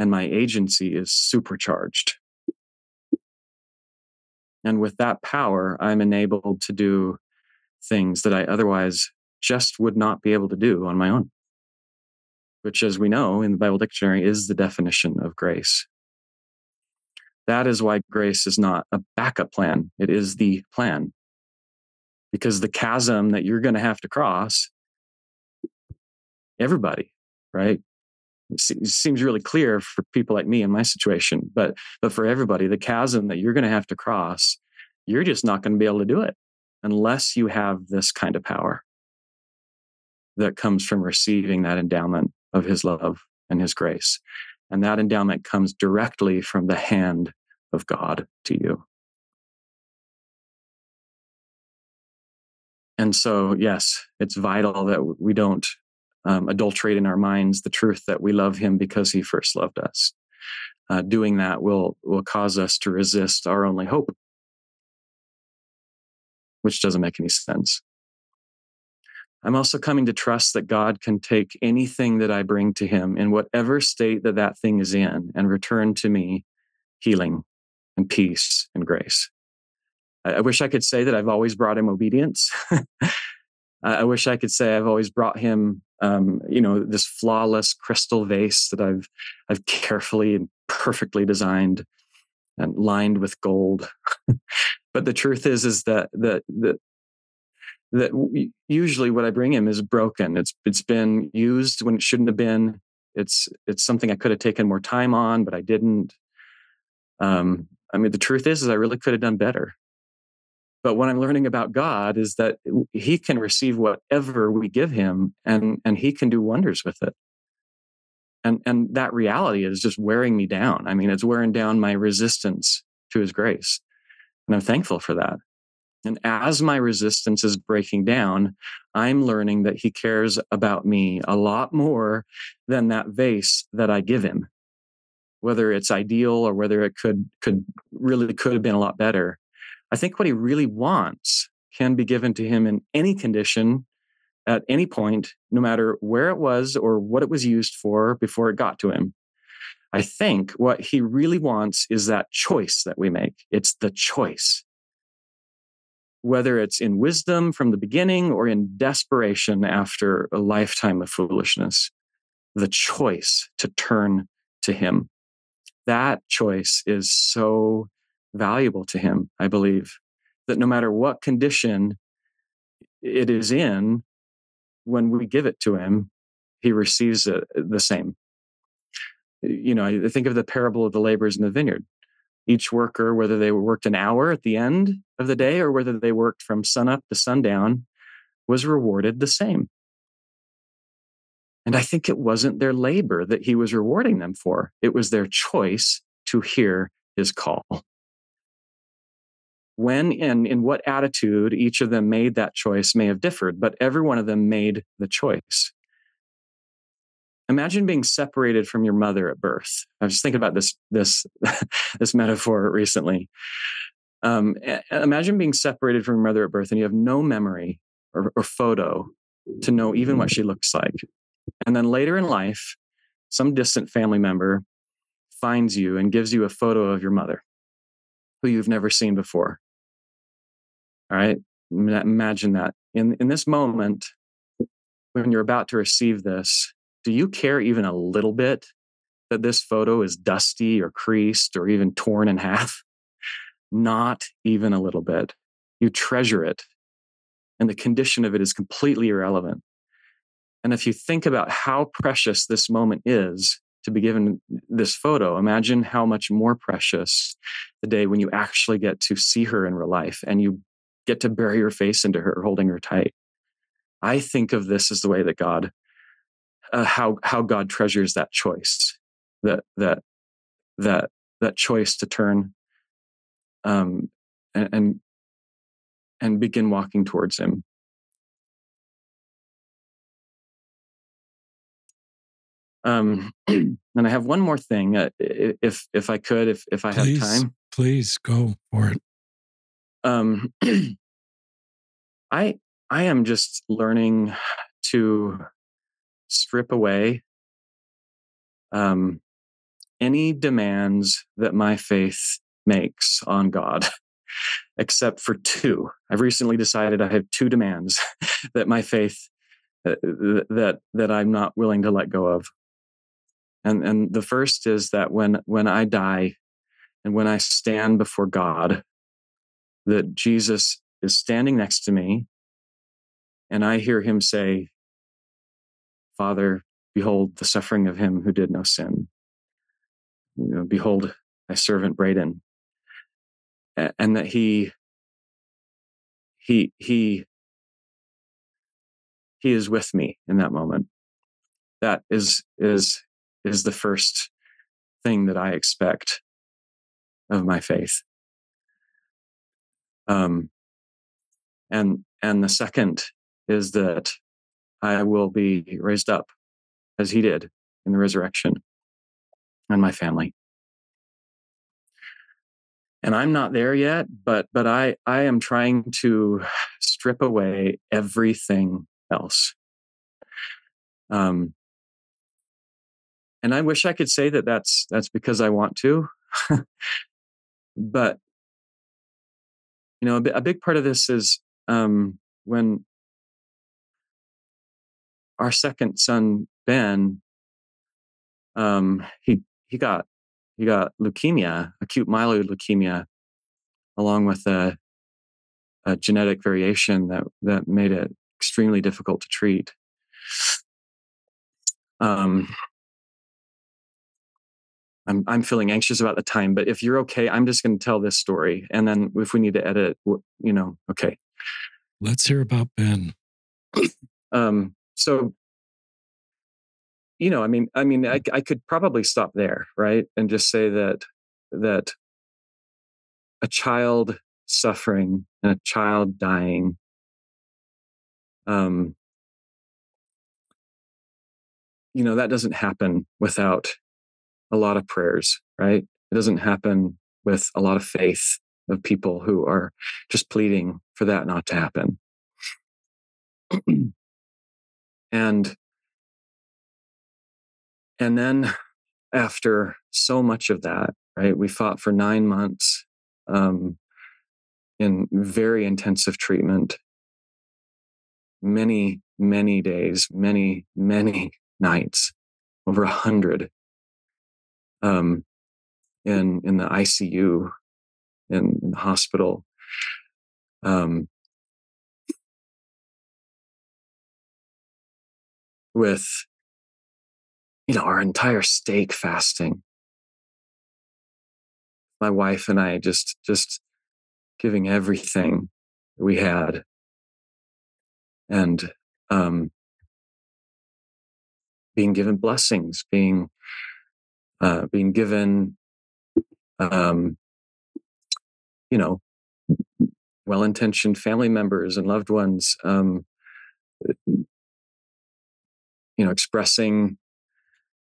And my agency is supercharged. And with that power i'm enabled to do things that i otherwise just would not be able to do on my own. Which as we know in the bible dictionary is the definition of grace that is why grace is not a backup plan, it is the plan. Because the chasm that you're going to have to cross, everybody, right? It seems really clear for people like me in my situation, but but for everybody, the chasm that you're going to have to cross, you're just not going to be able to do it unless you have this kind of power that comes from receiving that endowment of his love and his grace. And that endowment comes directly from the hand of God to you. And so, yes, it's vital that we don't um, adulterate in our minds the truth that we love Him because He first loved us. Uh, doing that will will cause us to resist our only hope, which doesn't make any sense. I'm also coming to trust that God can take anything that I bring to Him in whatever state that that thing is in and return to me healing and peace and grace. I, I wish I could say that I've always brought him obedience. I wish I could say I've always brought him, um, you know, this flawless crystal vase that I've I've carefully and perfectly designed and lined with gold. but the truth is, is that that that that usually what I bring him is broken. It's it's been used when it shouldn't have been. It's it's something I could have taken more time on, but I didn't. Um, I mean, the truth is, is I really could have done better. But what I'm learning about God is that He can receive whatever we give Him, and and He can do wonders with it. And and that reality is just wearing me down. I mean, it's wearing down my resistance to His grace, and I'm thankful for that. And as my resistance is breaking down, I'm learning that He cares about me a lot more than that vase that I give Him whether it's ideal or whether it could could really could have been a lot better. I think what he really wants can be given to him in any condition at any point, no matter where it was or what it was used for before it got to him. I think what he really wants is that choice that we make. It's the choice. Whether it's in wisdom from the beginning or in desperation after a lifetime of foolishness, the choice to turn to him. That choice is so valuable to him, I believe, that no matter what condition it is in, when we give it to him, he receives it the same you know, I think of the parable of the laborers in the vineyard. Each worker, whether they worked an hour at the end of the day or whether they worked from sunup to sundown, was rewarded the same. And I think it wasn't their labor that he was rewarding them for, it was their choice to hear his call. When and in what attitude each of them made that choice may have differed, but every one of them made the choice imagine being separated from your mother at birth. I was thinking about this this this metaphor recently. Um, imagine being separated from your mother at birth, and you have no memory or, or photo to know even what she looks like. And then later in life, some distant family member finds you and gives you a photo of your mother, who you've never seen before. All right, imagine that in in this moment when you're about to receive this do you care even a little bit that this photo is dusty or creased or even torn in half? Not even a little bit. You treasure it, and the condition of it is completely irrelevant. And if you think about how precious this moment is to be given this photo, imagine how much more precious the day when you actually get to see her in real life and you get to bury your face into her, holding her tight. I think of this as the way that God uh, how how God treasures that choice, that that that that choice to turn um, and, and and begin walking towards Him. Um, and I have one more thing, uh, if if I could, if if I please, have time, please go for it. Um, I I am just learning to strip away um, any demands that my faith makes on God, except for two. I've recently decided I have two demands that my faith uh, that that I'm not willing to let go of. And and the first is that when when I die and when I stand before God, that Jesus is standing next to me and I hear him say, Father, behold the suffering of him who did no sin. You know, behold my servant Braden. And that he he he he is with me in that moment. That is is is the first thing that I expect of my faith. Um, and and the second is that I will be raised up as he did in the resurrection and my family. And I'm not there yet, but but I I am trying to strip away everything else. Um, and I wish I could say that that's that's because I want to, but you know, a, big part of this is um, when our second son Ben, um, he he got he got leukemia, acute myeloid leukemia, along with a, a genetic variation that that made it extremely difficult to treat. Um, I'm I'm feeling anxious about the time, but if you're okay, I'm just going to tell this story, and then if we need to edit, you know, okay. Let's hear about Ben. um, so you know i mean i mean I, I could probably stop there right and just say that that a child suffering and a child dying um you know that doesn't happen without a lot of prayers right? It doesn't happen with a lot of faith of people who are just pleading for that not to happen and and then after so much of that, right? We fought for nine months um, in very intensive treatment, many, many days, many, many nights, over a hundred um, in in the ICU in, in the hospital. Um, with you know our entire stake fasting. My wife and i just just giving everything we had. And um being given blessings being uh being given um you know well-intentioned family members and loved ones um you know expressing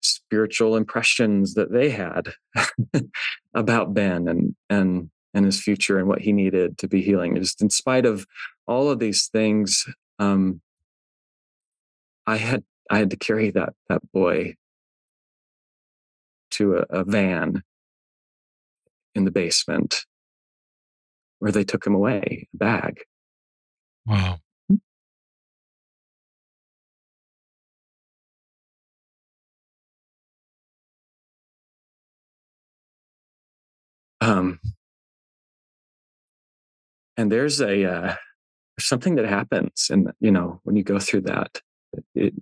spiritual impressions that they had about Ben and and and his future and what he needed to be healing. Just in spite of all of these things, um, I had I had to carry that that boy to a, a van in the basement where they took him away, a bag. Wow. Um, and there's a uh, something that happens, and you know when you go through that, it,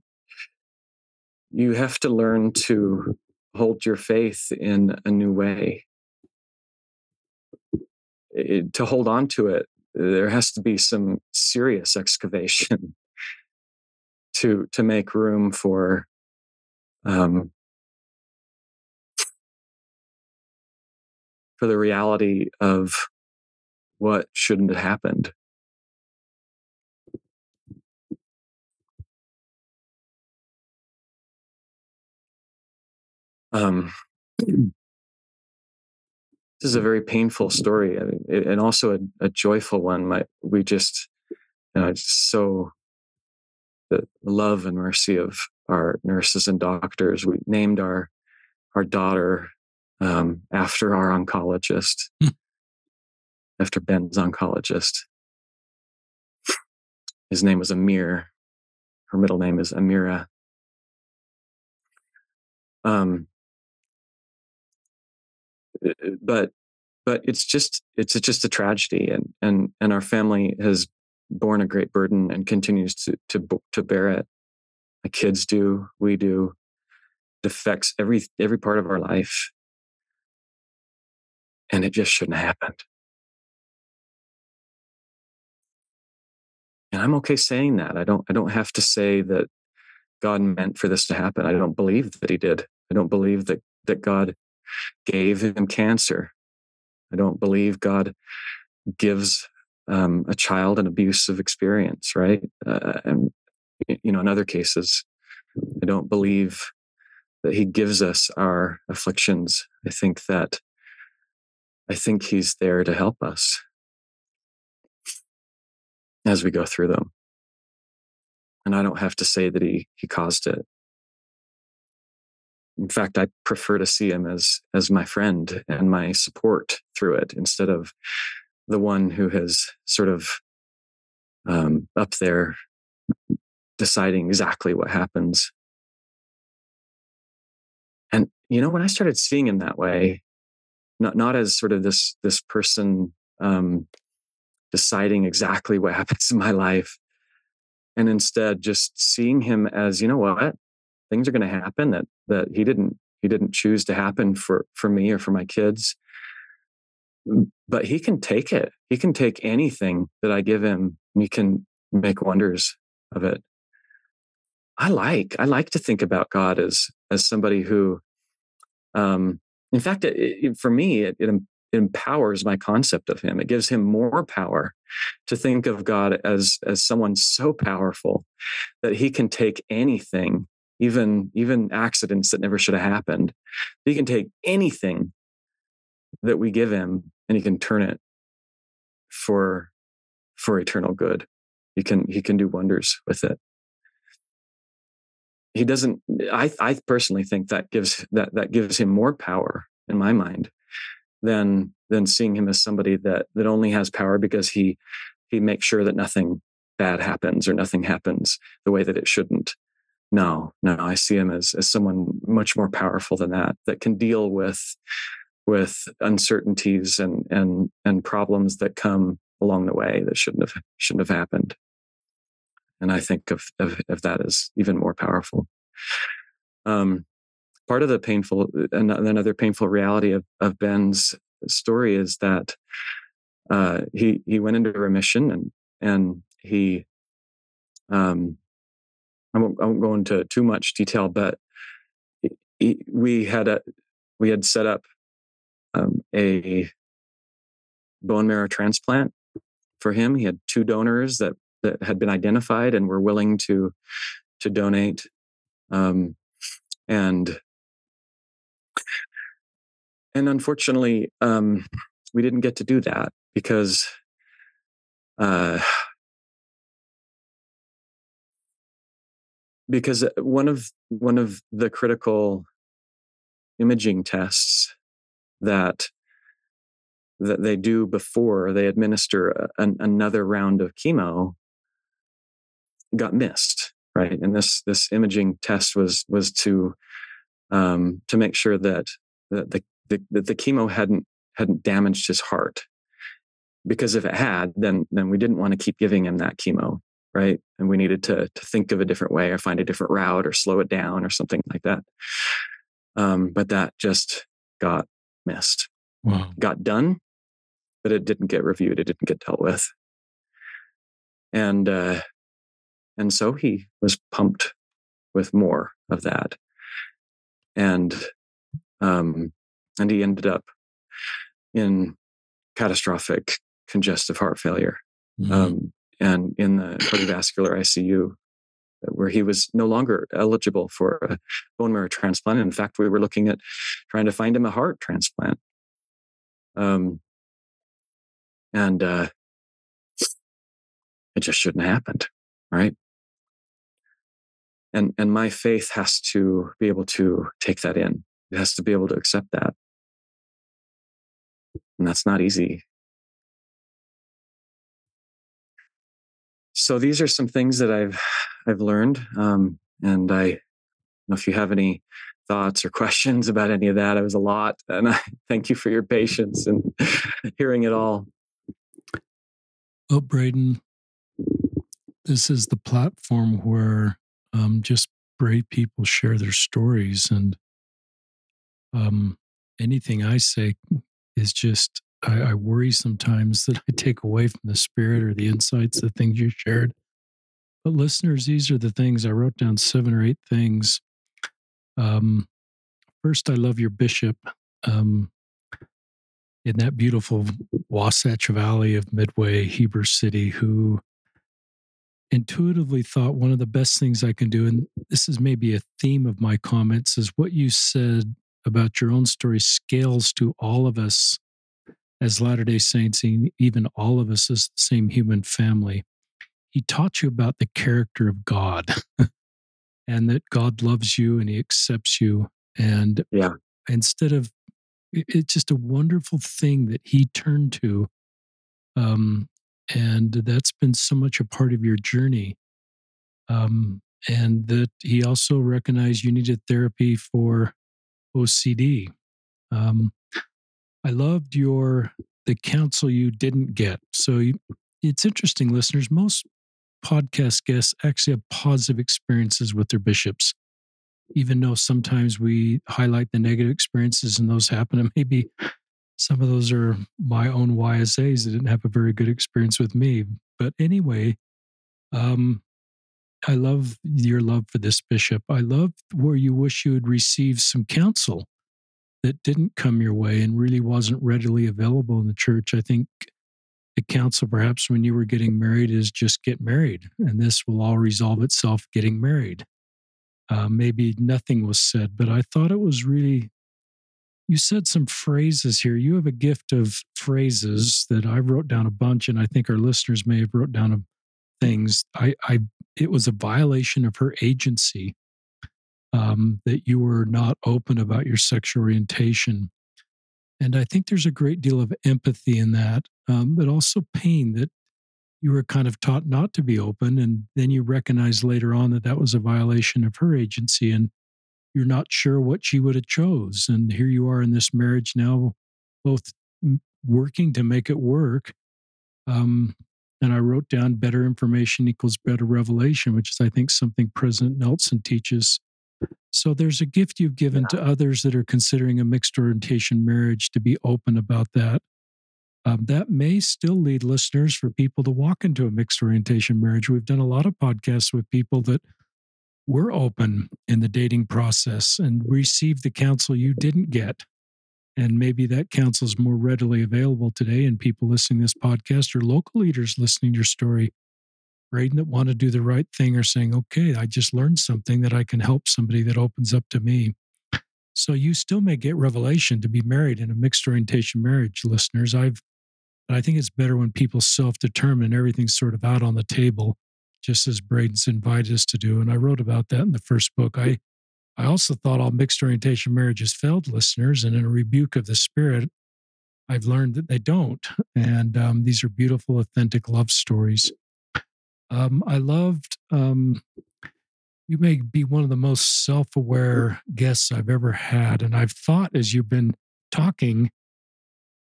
you have to learn to hold your faith in a new way. It, to hold on to it, there has to be some serious excavation to to make room for um, for the reality of what shouldn't have happened. Um, this is a very painful story I mean, and also a, a, joyful one. My, we just, you know, just so the love and mercy of our nurses and doctors. We named our our daughter um, after our oncologist, hmm. after Ben's oncologist. His name was Amir. Her middle name is Amira. Um, uh, uh, but but it's just it's just a tragedy, and and and our family has borne a great burden and continues to to to bear it. My kids do, we do. It affects every every part of our life and it just shouldn't have happened. And I'm okay saying that. I don't I don't have to say that God meant for this to happen. I don't believe that he did. I don't believe that that God gave him cancer. I don't believe God gives um, a child an abusive experience, right? Uh, and you know, in other cases, I don't believe that He gives us our afflictions. I think that I think he's there to help us as we go through them. And I don't have to say that he he caused it. In fact, I prefer to see him as as my friend and my support through it instead of the one who has sort of um, up there deciding exactly what happens. And you know, when I started seeing him that way, not not as sort of this this person um, deciding exactly what happens in my life, and instead just seeing him as you know what? Things are going to happen that that he didn't he didn't choose to happen for for me or for my kids. But he can take it. He can take anything that i give him and he can make wonders of it. I like i like to think about god as as somebody who um in fact, it, it, for me, it, it empowers my concept of him. It gives him more power to think of God as as someone so powerful that he can take anything, even even accidents that never should have happened. He can take anything that we give him and he can turn it for for eternal good. He can he can do wonders with it. He doesn't i i personally think that gives that that gives him more power in my mind than than seeing him as somebody that that only has power because he he makes sure that nothing bad happens or nothing happens the way that it shouldn't. No no i see him as as someone much more powerful than that that can deal with with uncertainties and and and problems that come along the way that shouldn't have shouldn't have happened and i think of of, of that as even more powerful. Um part of the painful another painful reality of, of ben's story is that uh, he he went into remission and and he um I won't, I won't go into too much detail but he, we had a we had set up um, a bone marrow transplant for him. He had two donors that that had been identified and were willing to to donate um, and and unfortunately um, we didn't get to do that because uh, because one of one of the critical imaging tests that that they do before they administer an, another round of chemo got missed right? And this this imaging test was was to um, to make sure that that the, the that the chemo hadn't hadn't damaged his heart. Because if it had then then we didn't want to keep giving him that chemo right? And we needed to to think of a different way or find a different route or slow it down or something like that. Um, but that just got missed. Wow. got done but it didn't get reviewed. It didn't get dealt with. And uh, and so he was pumped with more of that and um, and he ended up in catastrophic congestive heart failure mm-hmm. um, and in the cardiovascular ICU where he was no longer eligible for a bone marrow transplant. In fact, we were looking at trying to find him a heart transplant. Um, and uh, it just shouldn't have happened, right? And and my faith has to be able to take that in. It has to be able to accept that, and that's not easy. so these are some things that I've I've learned, um, and I if you have any thoughts or questions about any of that. It was a lot, and I thank you for your patience and hearing it all. Well, Braden, this is the platform where um, just brave people share their stories, and um, anything I say is just I, I, worry sometimes that I take away from the spirit or the insights, the things you shared. But listeners, these are the things I wrote down seven or eight things. Um, first, I love your bishop um, in that beautiful Wasatch Valley of Midway, Heber City, who intuitively thought one of the best things I can do, and this is maybe a theme of my comments, is what you said about your own story scales to all of us as Latter day Saints, and even all of us as the same human family. He taught you about the character of God and that God loves you and he accepts you. And yeah. instead of, it's just a wonderful thing that he turned to. Um, and that's been so much a part of your journey. Um, and that he also recognized you needed therapy for OCD. Um, I loved your the counsel you didn't get. So you, it's interesting, listeners. Most podcast guests actually have positive experiences with their bishops, even though sometimes we highlight the negative experiences and those happen. And maybe some of those are my own YSAs that didn't have a very good experience with me. But anyway, um, I love your love for this bishop. I love where you wish you had received some counsel that didn't come your way and really wasn't readily available in the church. I think the counsel, perhaps when you were getting married, is just get married, and this will all resolve itself getting married. Uh, maybe nothing was said, but I thought it was really. You said some phrases here. You have a gift of phrases that I wrote down a bunch, and I think our listeners may have wrote down things. I, I, it was a violation of her agency um, that you were not open about your sexual orientation. And I think there's a great deal of empathy in that, um, but also pain that you were kind of taught not to be open. And then you recognize later on that that was a violation of her agency. And you're not sure what she would have chose. And here you are in this marriage now, both working to make it work. Um, and I wrote down better information equals better revelation, which is, I think, something President Nelson teaches so there's a gift you've given yeah. to others that are considering a mixed orientation marriage to be open about that. Um, that may still lead listeners for people to walk into a mixed orientation marriage. We've done a lot of podcasts with people that were open in the dating process and received the counsel you didn't get. And maybe that counsel is more readily available today. And people listening to this podcast or local leaders listening to your story Braden, that want to do the right thing are saying, okay, I just learned something that I can help somebody that opens up to me. So you still may get revelation to be married in a mixed orientation marriage, listeners. I've I think it's better when people self-determine everything's sort of out on the table, just as Braden's invited us to do. And I wrote about that in the first book. I I also thought all mixed orientation marriages failed listeners, and in a rebuke of the spirit, I've learned that they don't. And um, these are beautiful, authentic love stories. Um, I loved, um, you may be one of the most self aware guests I've ever had. And I've thought as you've been talking,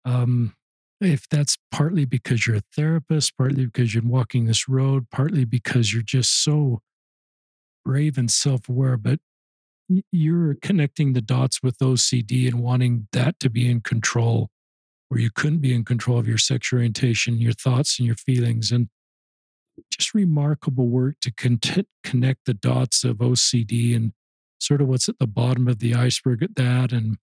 um, if that's partly because you're a therapist, partly because you're walking this road, partly because you're just so brave and self aware, but you're connecting the dots with OCD and wanting that to be in control, where you couldn't be in control of your sexual orientation, your thoughts, and your feelings. And just remarkable work to connect the dots of OCD and sort of what's at the bottom of the iceberg at that and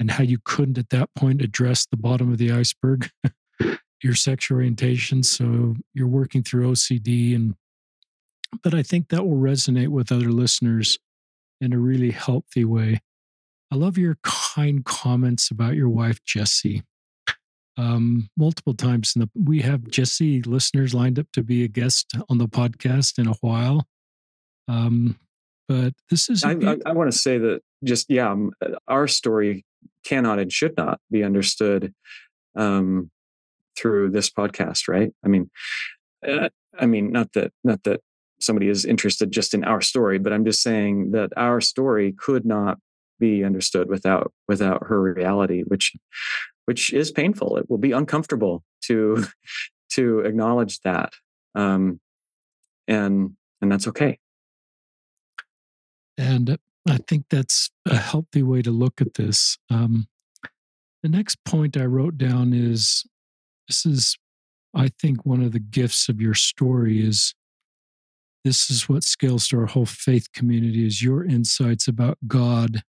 and how you couldn't at that point address the bottom of the iceberg your sexual orientation so you're working through OCD and but I think that will resonate with other listeners in a really healthy way. I love your kind comments about your wife Jessi um, multiple times. in The, we have Jessi listeners lined up to be a guest on the podcast in a while. Um, but this is. I, I, I want to say that just, yeah, um, our story cannot and should not be understood um, through this podcast, right? I mean, uh, I mean, not that, not that somebody is interested just in our story, but I'm just saying that our story could not be understood without without her reality, which which is painful. It will be uncomfortable to to acknowledge that, um, and and that's okay. And I think that's a healthy way to look at this. Um, the next point I wrote down is this is, I think, one of the gifts of your story is this is what scales to our whole faith community is your insights about God,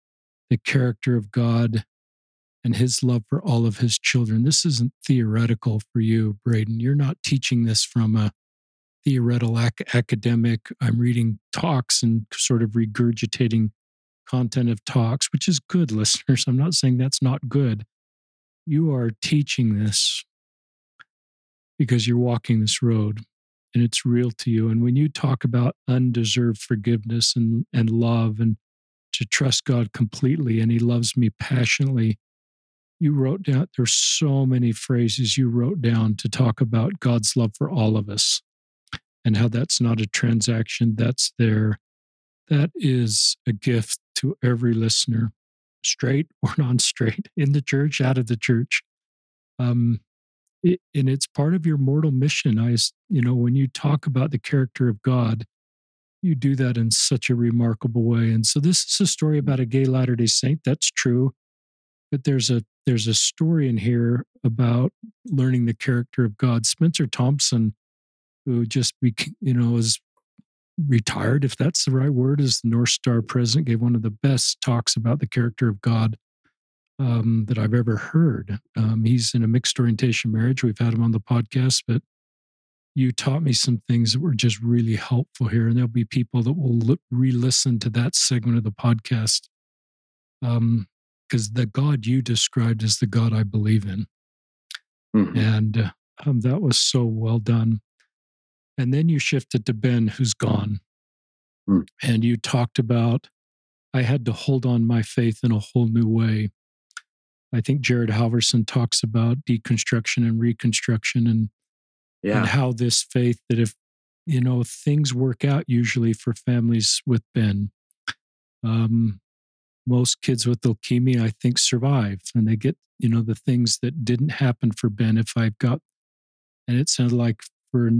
the character of God, and his love for all of his children. This isn't theoretical for you, Braden. You're not teaching this from a theoretical ac- academic. I'm reading talks and sort of regurgitating content of talks, which is good, listeners. I'm not saying that's not good. You are teaching this because you're walking this road and it's real to you. And when you talk about undeserved forgiveness and, and love and to trust God completely, and He loves me passionately, you wrote down there's so many phrases you wrote down to talk about God's love for all of us and how that's not a transaction that's there that is a gift to every listener straight or non-straight in the church out of the church um it, and it's part of your mortal mission i you know when you talk about the character of god you do that in such a remarkable way and so this is a story about a gay latter day saint that's true but there's a there's a story in here about learning the character of God. Spencer Thompson, who just be, you know is retired, if that's the right word, as the North Star president, gave one of the best talks about the character of God um, that I've ever heard. Um, he's in a mixed orientation marriage. We've had him on the podcast, but you taught me some things that were just really helpful here, and there'll be people that will re-listen to that segment of the podcast. Um, because the God you described is the God I believe in. Mm-hmm. And uh, um, that was so well done. And then you shifted to Ben, who's gone. Mm. And you talked about I had to hold on my faith in a whole new way. I think Jared Halverson talks about deconstruction and reconstruction and yeah. and how this faith that if you know things work out usually for families with Ben, um, most kids with leukemia I think survive and they get you know the things that didn't happen for Ben if I've got and it sounded like for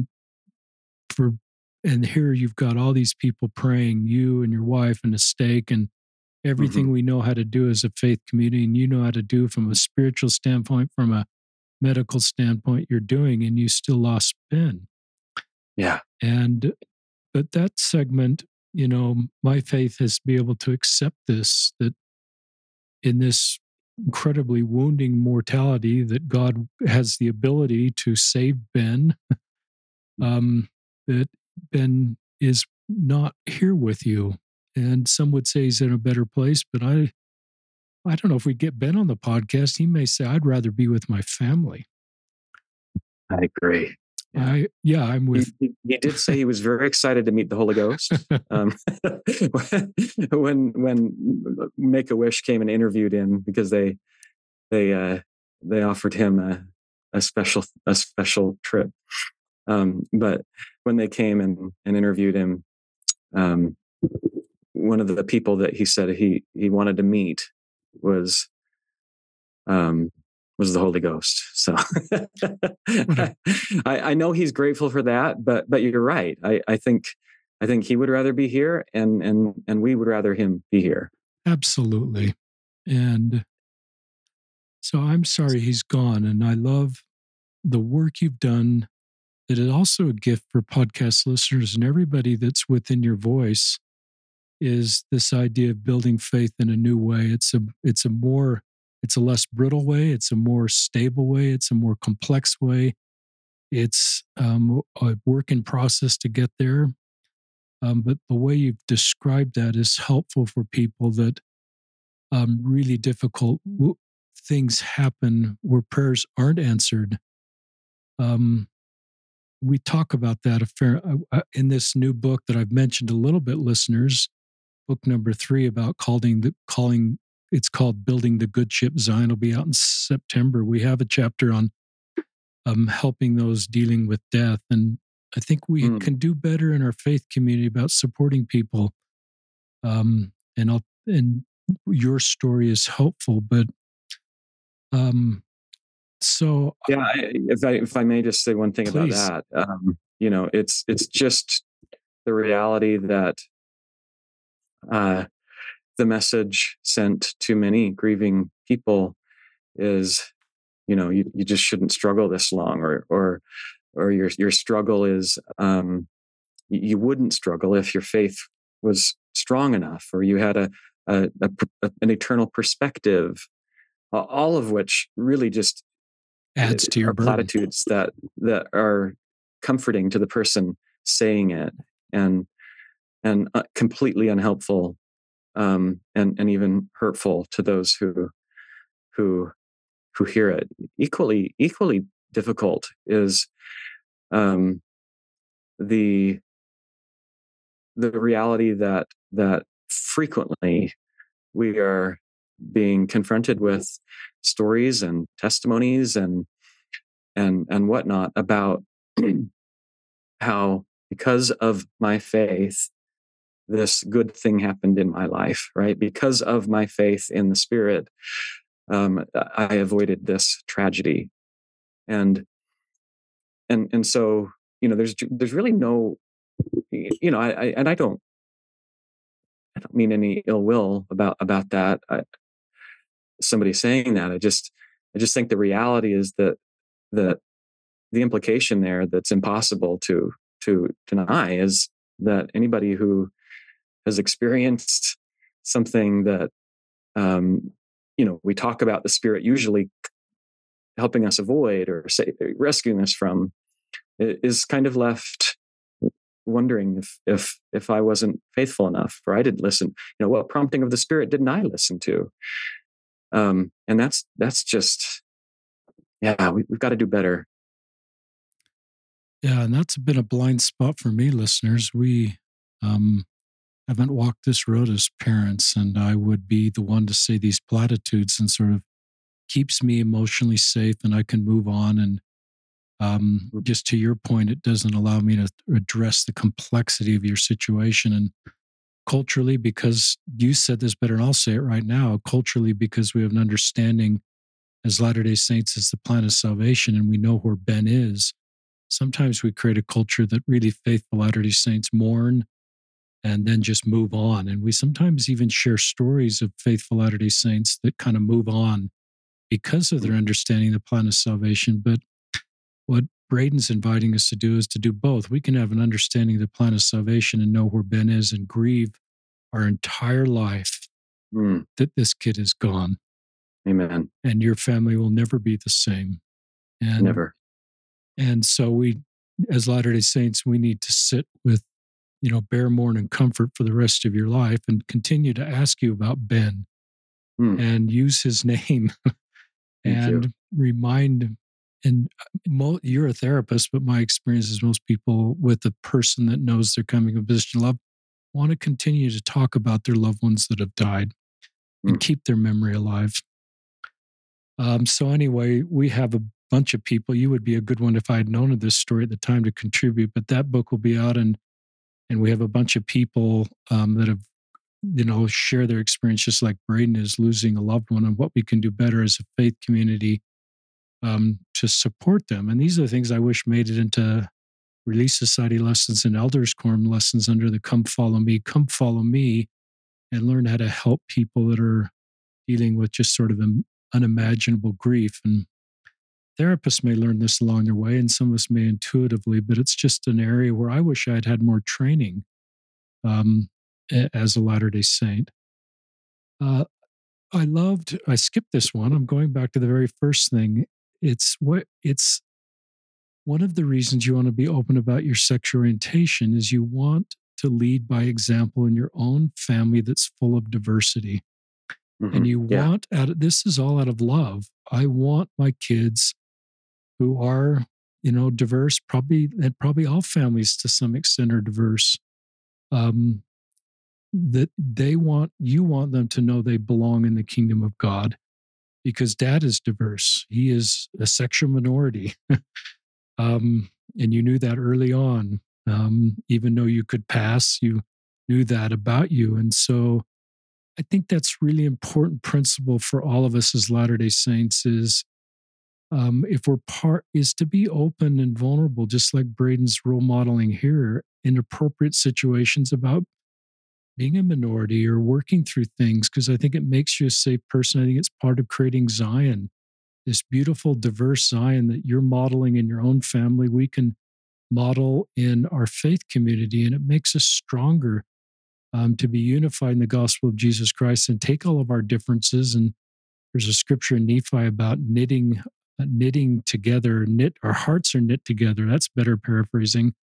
for and here you've got all these people praying you and your wife and a stake and everything mm-hmm. we know how to do as a faith community and you know how to do from a spiritual standpoint from a medical standpoint you're doing and you still lost ben. Yeah. And but that segment you know my faith has to be able to accept this that in this incredibly wounding mortality that god has the ability to save ben. Um that ben is not here with you and some would say he's in a better place but i i don't know if we get ben on the podcast he may say i'd rather be with my family i agree yeah. I yeah, I'm with. He, he, did say he was very excited to meet the Holy Ghost. um, when when Make a Wish came and interviewed him because they they uh, they offered him a, a special a special trip. Um, but when they came and, and interviewed him, um, one of the people that he said he he wanted to meet was um, was the Holy Ghost. So I, I, know he's grateful for that, but but you're right. I, I think I think he would rather be here, and and and we would rather him be here. Absolutely, and so I'm sorry he's gone, and I love the work you've done. It is also a gift for podcast listeners and everybody that's within your voice is this idea of building faith in a new way. It's a it's a more it's a less brittle way. It's a more stable way. It's a more complex way. It's um, a work in process to get there. Um, but the way you've described that is helpful for people that um, really difficult w- things happen where prayers aren't answered. Um, we talk about that a fair uh, uh, in this new book that I've mentioned a little bit, listeners book number three about calling the calling. It's called "Building the Good Ship." Zion will be out in September. We have a chapter on um, helping those dealing with death, and I think we mm. can do better in our faith community about supporting people. Um, and I'll and your story is helpful, but um, so yeah, I, if I if I may just say one thing please. about that, um, you know, it's it's just the reality that uh, the message sent to many grieving people is you know you, you just shouldn't struggle this long or or or your your struggle is um, you wouldn't struggle if your faith was strong enough or you had a, a, a an eternal perspective all of which really just adds to your platitudes that that are comforting to the person saying it and and uh, completely unhelpful um, and and even hurtful to those who who who hear it. Equally equally difficult is um, the the reality that that frequently we are being confronted with stories and testimonies and and and whatnot about how because of my faith this good thing happened in my life, right? Because of my faith in the Spirit, um, I avoided this tragedy, and and and so you know, there's there's really no, you know, I, I and I don't I don't mean any ill will about about that. I, somebody saying that, I just I just think the reality is that that the implication there that's impossible to to deny is that anybody who has experienced something that um, you know we talk about the spirit usually helping us avoid or say, rescuing us from is kind of left wondering if if if I wasn't faithful enough or I didn't listen. You know, what prompting of the spirit didn't I listen to? Um, and that's that's just yeah, we, we've got to do better. Yeah, and that's been a blind spot for me, listeners. We um, haven't walked this road as parents, and I would be the one to say these platitudes and sort of keeps me emotionally safe and I can move on. And um, mm. just to your point, it doesn't allow me to address the complexity of your situation. And culturally, because you said this better, and I'll say it right now culturally, because we have an understanding as Latter day Saints as the plan of salvation and we know where Ben is. Sometimes we create a culture that really faithful Latter day Saints mourn and then just move on. And we sometimes even share stories of faithful Latter day Saints that kind of move on because of their mm. understanding of the plan of salvation. But what Braden's inviting us to do is to do both. We can have an understanding of the plan of salvation and know where Ben is and grieve our entire life mm. that this kid is gone. Amen. And your family will never be the same. And never. And so we, as Latter day Saints, we need to sit with you know, bear mourn and comfort for the rest of your life and continue to ask you about Ben hmm. and use his name and remind and uh, you're a therapist but my experience is most people with a person that knows they're coming of position of love want to continue to talk about their loved ones that have died and hmm. keep their memory alive um, so anyway we have a bunch of people you would be a good one if i had known of this story at the time to contribute but that book will be out in and we have a bunch of people um, that have you know share their experience just like braden is losing a loved one and what we can do better as a faith community um, to support them and these are the things i wish made it into Relief Society lessons and elders quorum lessons under the come follow me come follow me and learn how to help people that are dealing with just sort of unimaginable grief and therapists may learn this along their way, and some of us may intuitively, but it's just an area where I wish I had had more training um, as a Latter day Saint. Uh, I loved, I skipped this one. I'm going back to the very first thing. It's what it's one of the reasons you want to be open about your sexual orientation is you want to lead by example in your own family that's full of diversity. Mm-hmm. And you yeah. want out of, this is all out of love. I want my kids who are you know diverse probably and probably all families to some extent are diverse um, that they want you want them to know they belong in the kingdom of god because dad is diverse. He is a sexual minority. Um, and you knew that early on. Um, even though you could pass you knew that about you. And so i think that's really important principle for all of us as latter day saints is um, if we're part is to be open and vulnerable just like braden's role modeling here in appropriate situations about being a minority or working through things because i think it makes you a safe person i think it's part of creating zion this beautiful diverse zion that you're modeling in your own family we can model in our faith community and it makes us stronger um, to be unified in the gospel of jesus christ and take all of our differences and there's a scripture in nephi about knitting uh, knitting together, knit our hearts are knit together. That's better paraphrasing.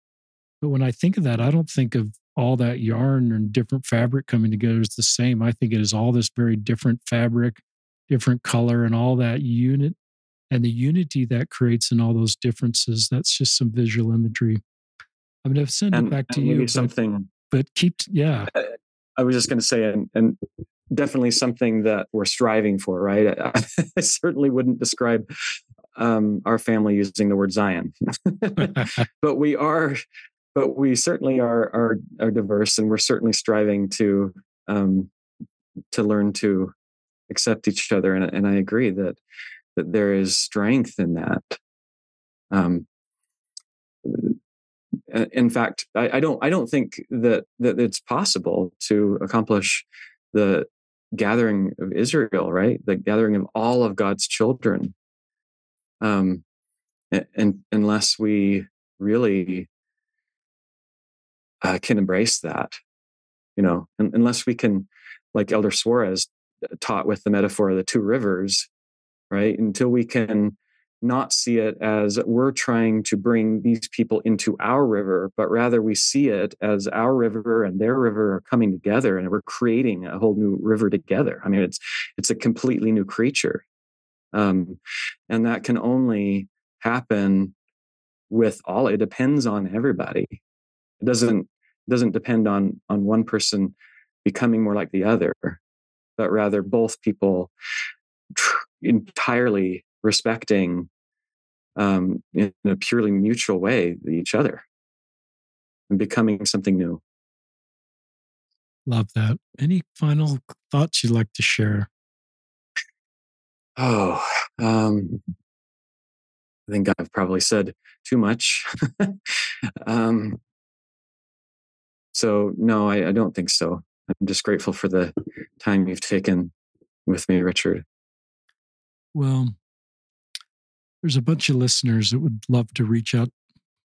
But when I think of that, I don't think of all that yarn and different fabric coming together is the same. I think it is all this very different fabric, different color, and all that unit and the unity that creates in all those differences. That's just some visual imagery. I'm going to send and, it back to you. Something, but, but keep, yeah. I was just going to say, and, and definitely something that we're striving for, right? I, I certainly wouldn't describe um, our family using the word Zion, but we are, but we certainly are, are are diverse, and we're certainly striving to um, to learn to accept each other. And, and I agree that that there is strength in that. Um, in fact, I, I don't I don't think that that it's possible to accomplish the gathering of Israel, right? The gathering of all of God's children. Um, and unless we really uh, can embrace that, you know, unless we can, like Elder Soares taught with the metaphor of the two rivers, right? Until we can not see it as we're trying to bring these people into our river, but rather we see it as our river and their river are coming together and we're creating a whole new river together. I mean, it's it's a completely new creature. Um, and that can only happen with all it depends on everybody. It doesn't doesn't depend on on one person becoming more like the other, but rather both people entirely respecting um, in a purely mutual way each other and becoming something new. Love that. Any final thoughts you'd like to share? Oh, um, I think I've probably said too much. um, so, no, I, I don't think so. I'm just grateful for the time you've taken with me, Richard. Well, there's a bunch of listeners that would love to reach out,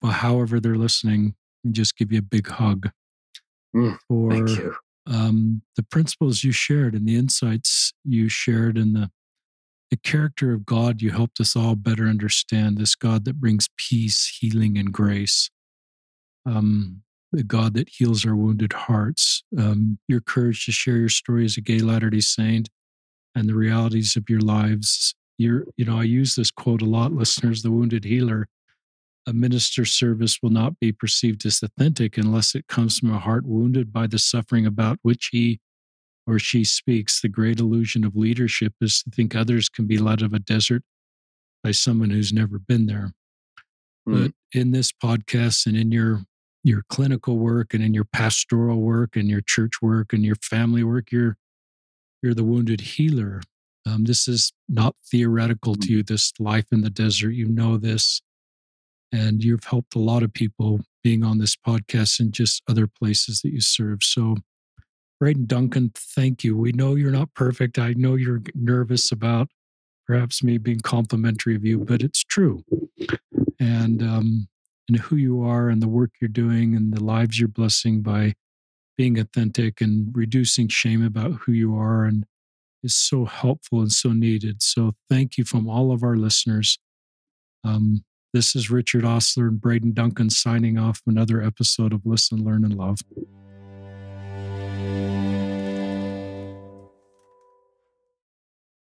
well, however they're listening, and just give you a big hug mm, for um, the principles you shared and the insights you shared and the the character of God you helped us all better understand. This God that brings peace, healing, and grace. Um, the God that heals our wounded hearts. Um, your courage to share your story as a gay Latter Day Saint and the realities of your lives. You're, you know, I use this quote a lot, listeners. The wounded healer a minister's service will not be perceived as authentic unless it comes from a heart wounded by the suffering about which he or she speaks. The great illusion of leadership is to think others can be led of a desert by someone who's never been there. Mm. But in this podcast and in your your clinical work and in your pastoral work and your church work and your family work, you're you're the wounded healer. Um, this is not theoretical mm. to you. This life in the desert, you know this and you've helped a lot of people being on this podcast and just other places that you serve. So, Braden Duncan, thank you. We know you're not perfect. I know you're nervous about perhaps me being complimentary of you, but it's true. And um, and who you are and the work you're doing and the lives you're blessing by being authentic and reducing shame about who you are and is so helpful and so needed. So thank you from all of our listeners. Um, this is Richard Ostler and Braden Duncan signing off another episode of Listen, Learn, and Love.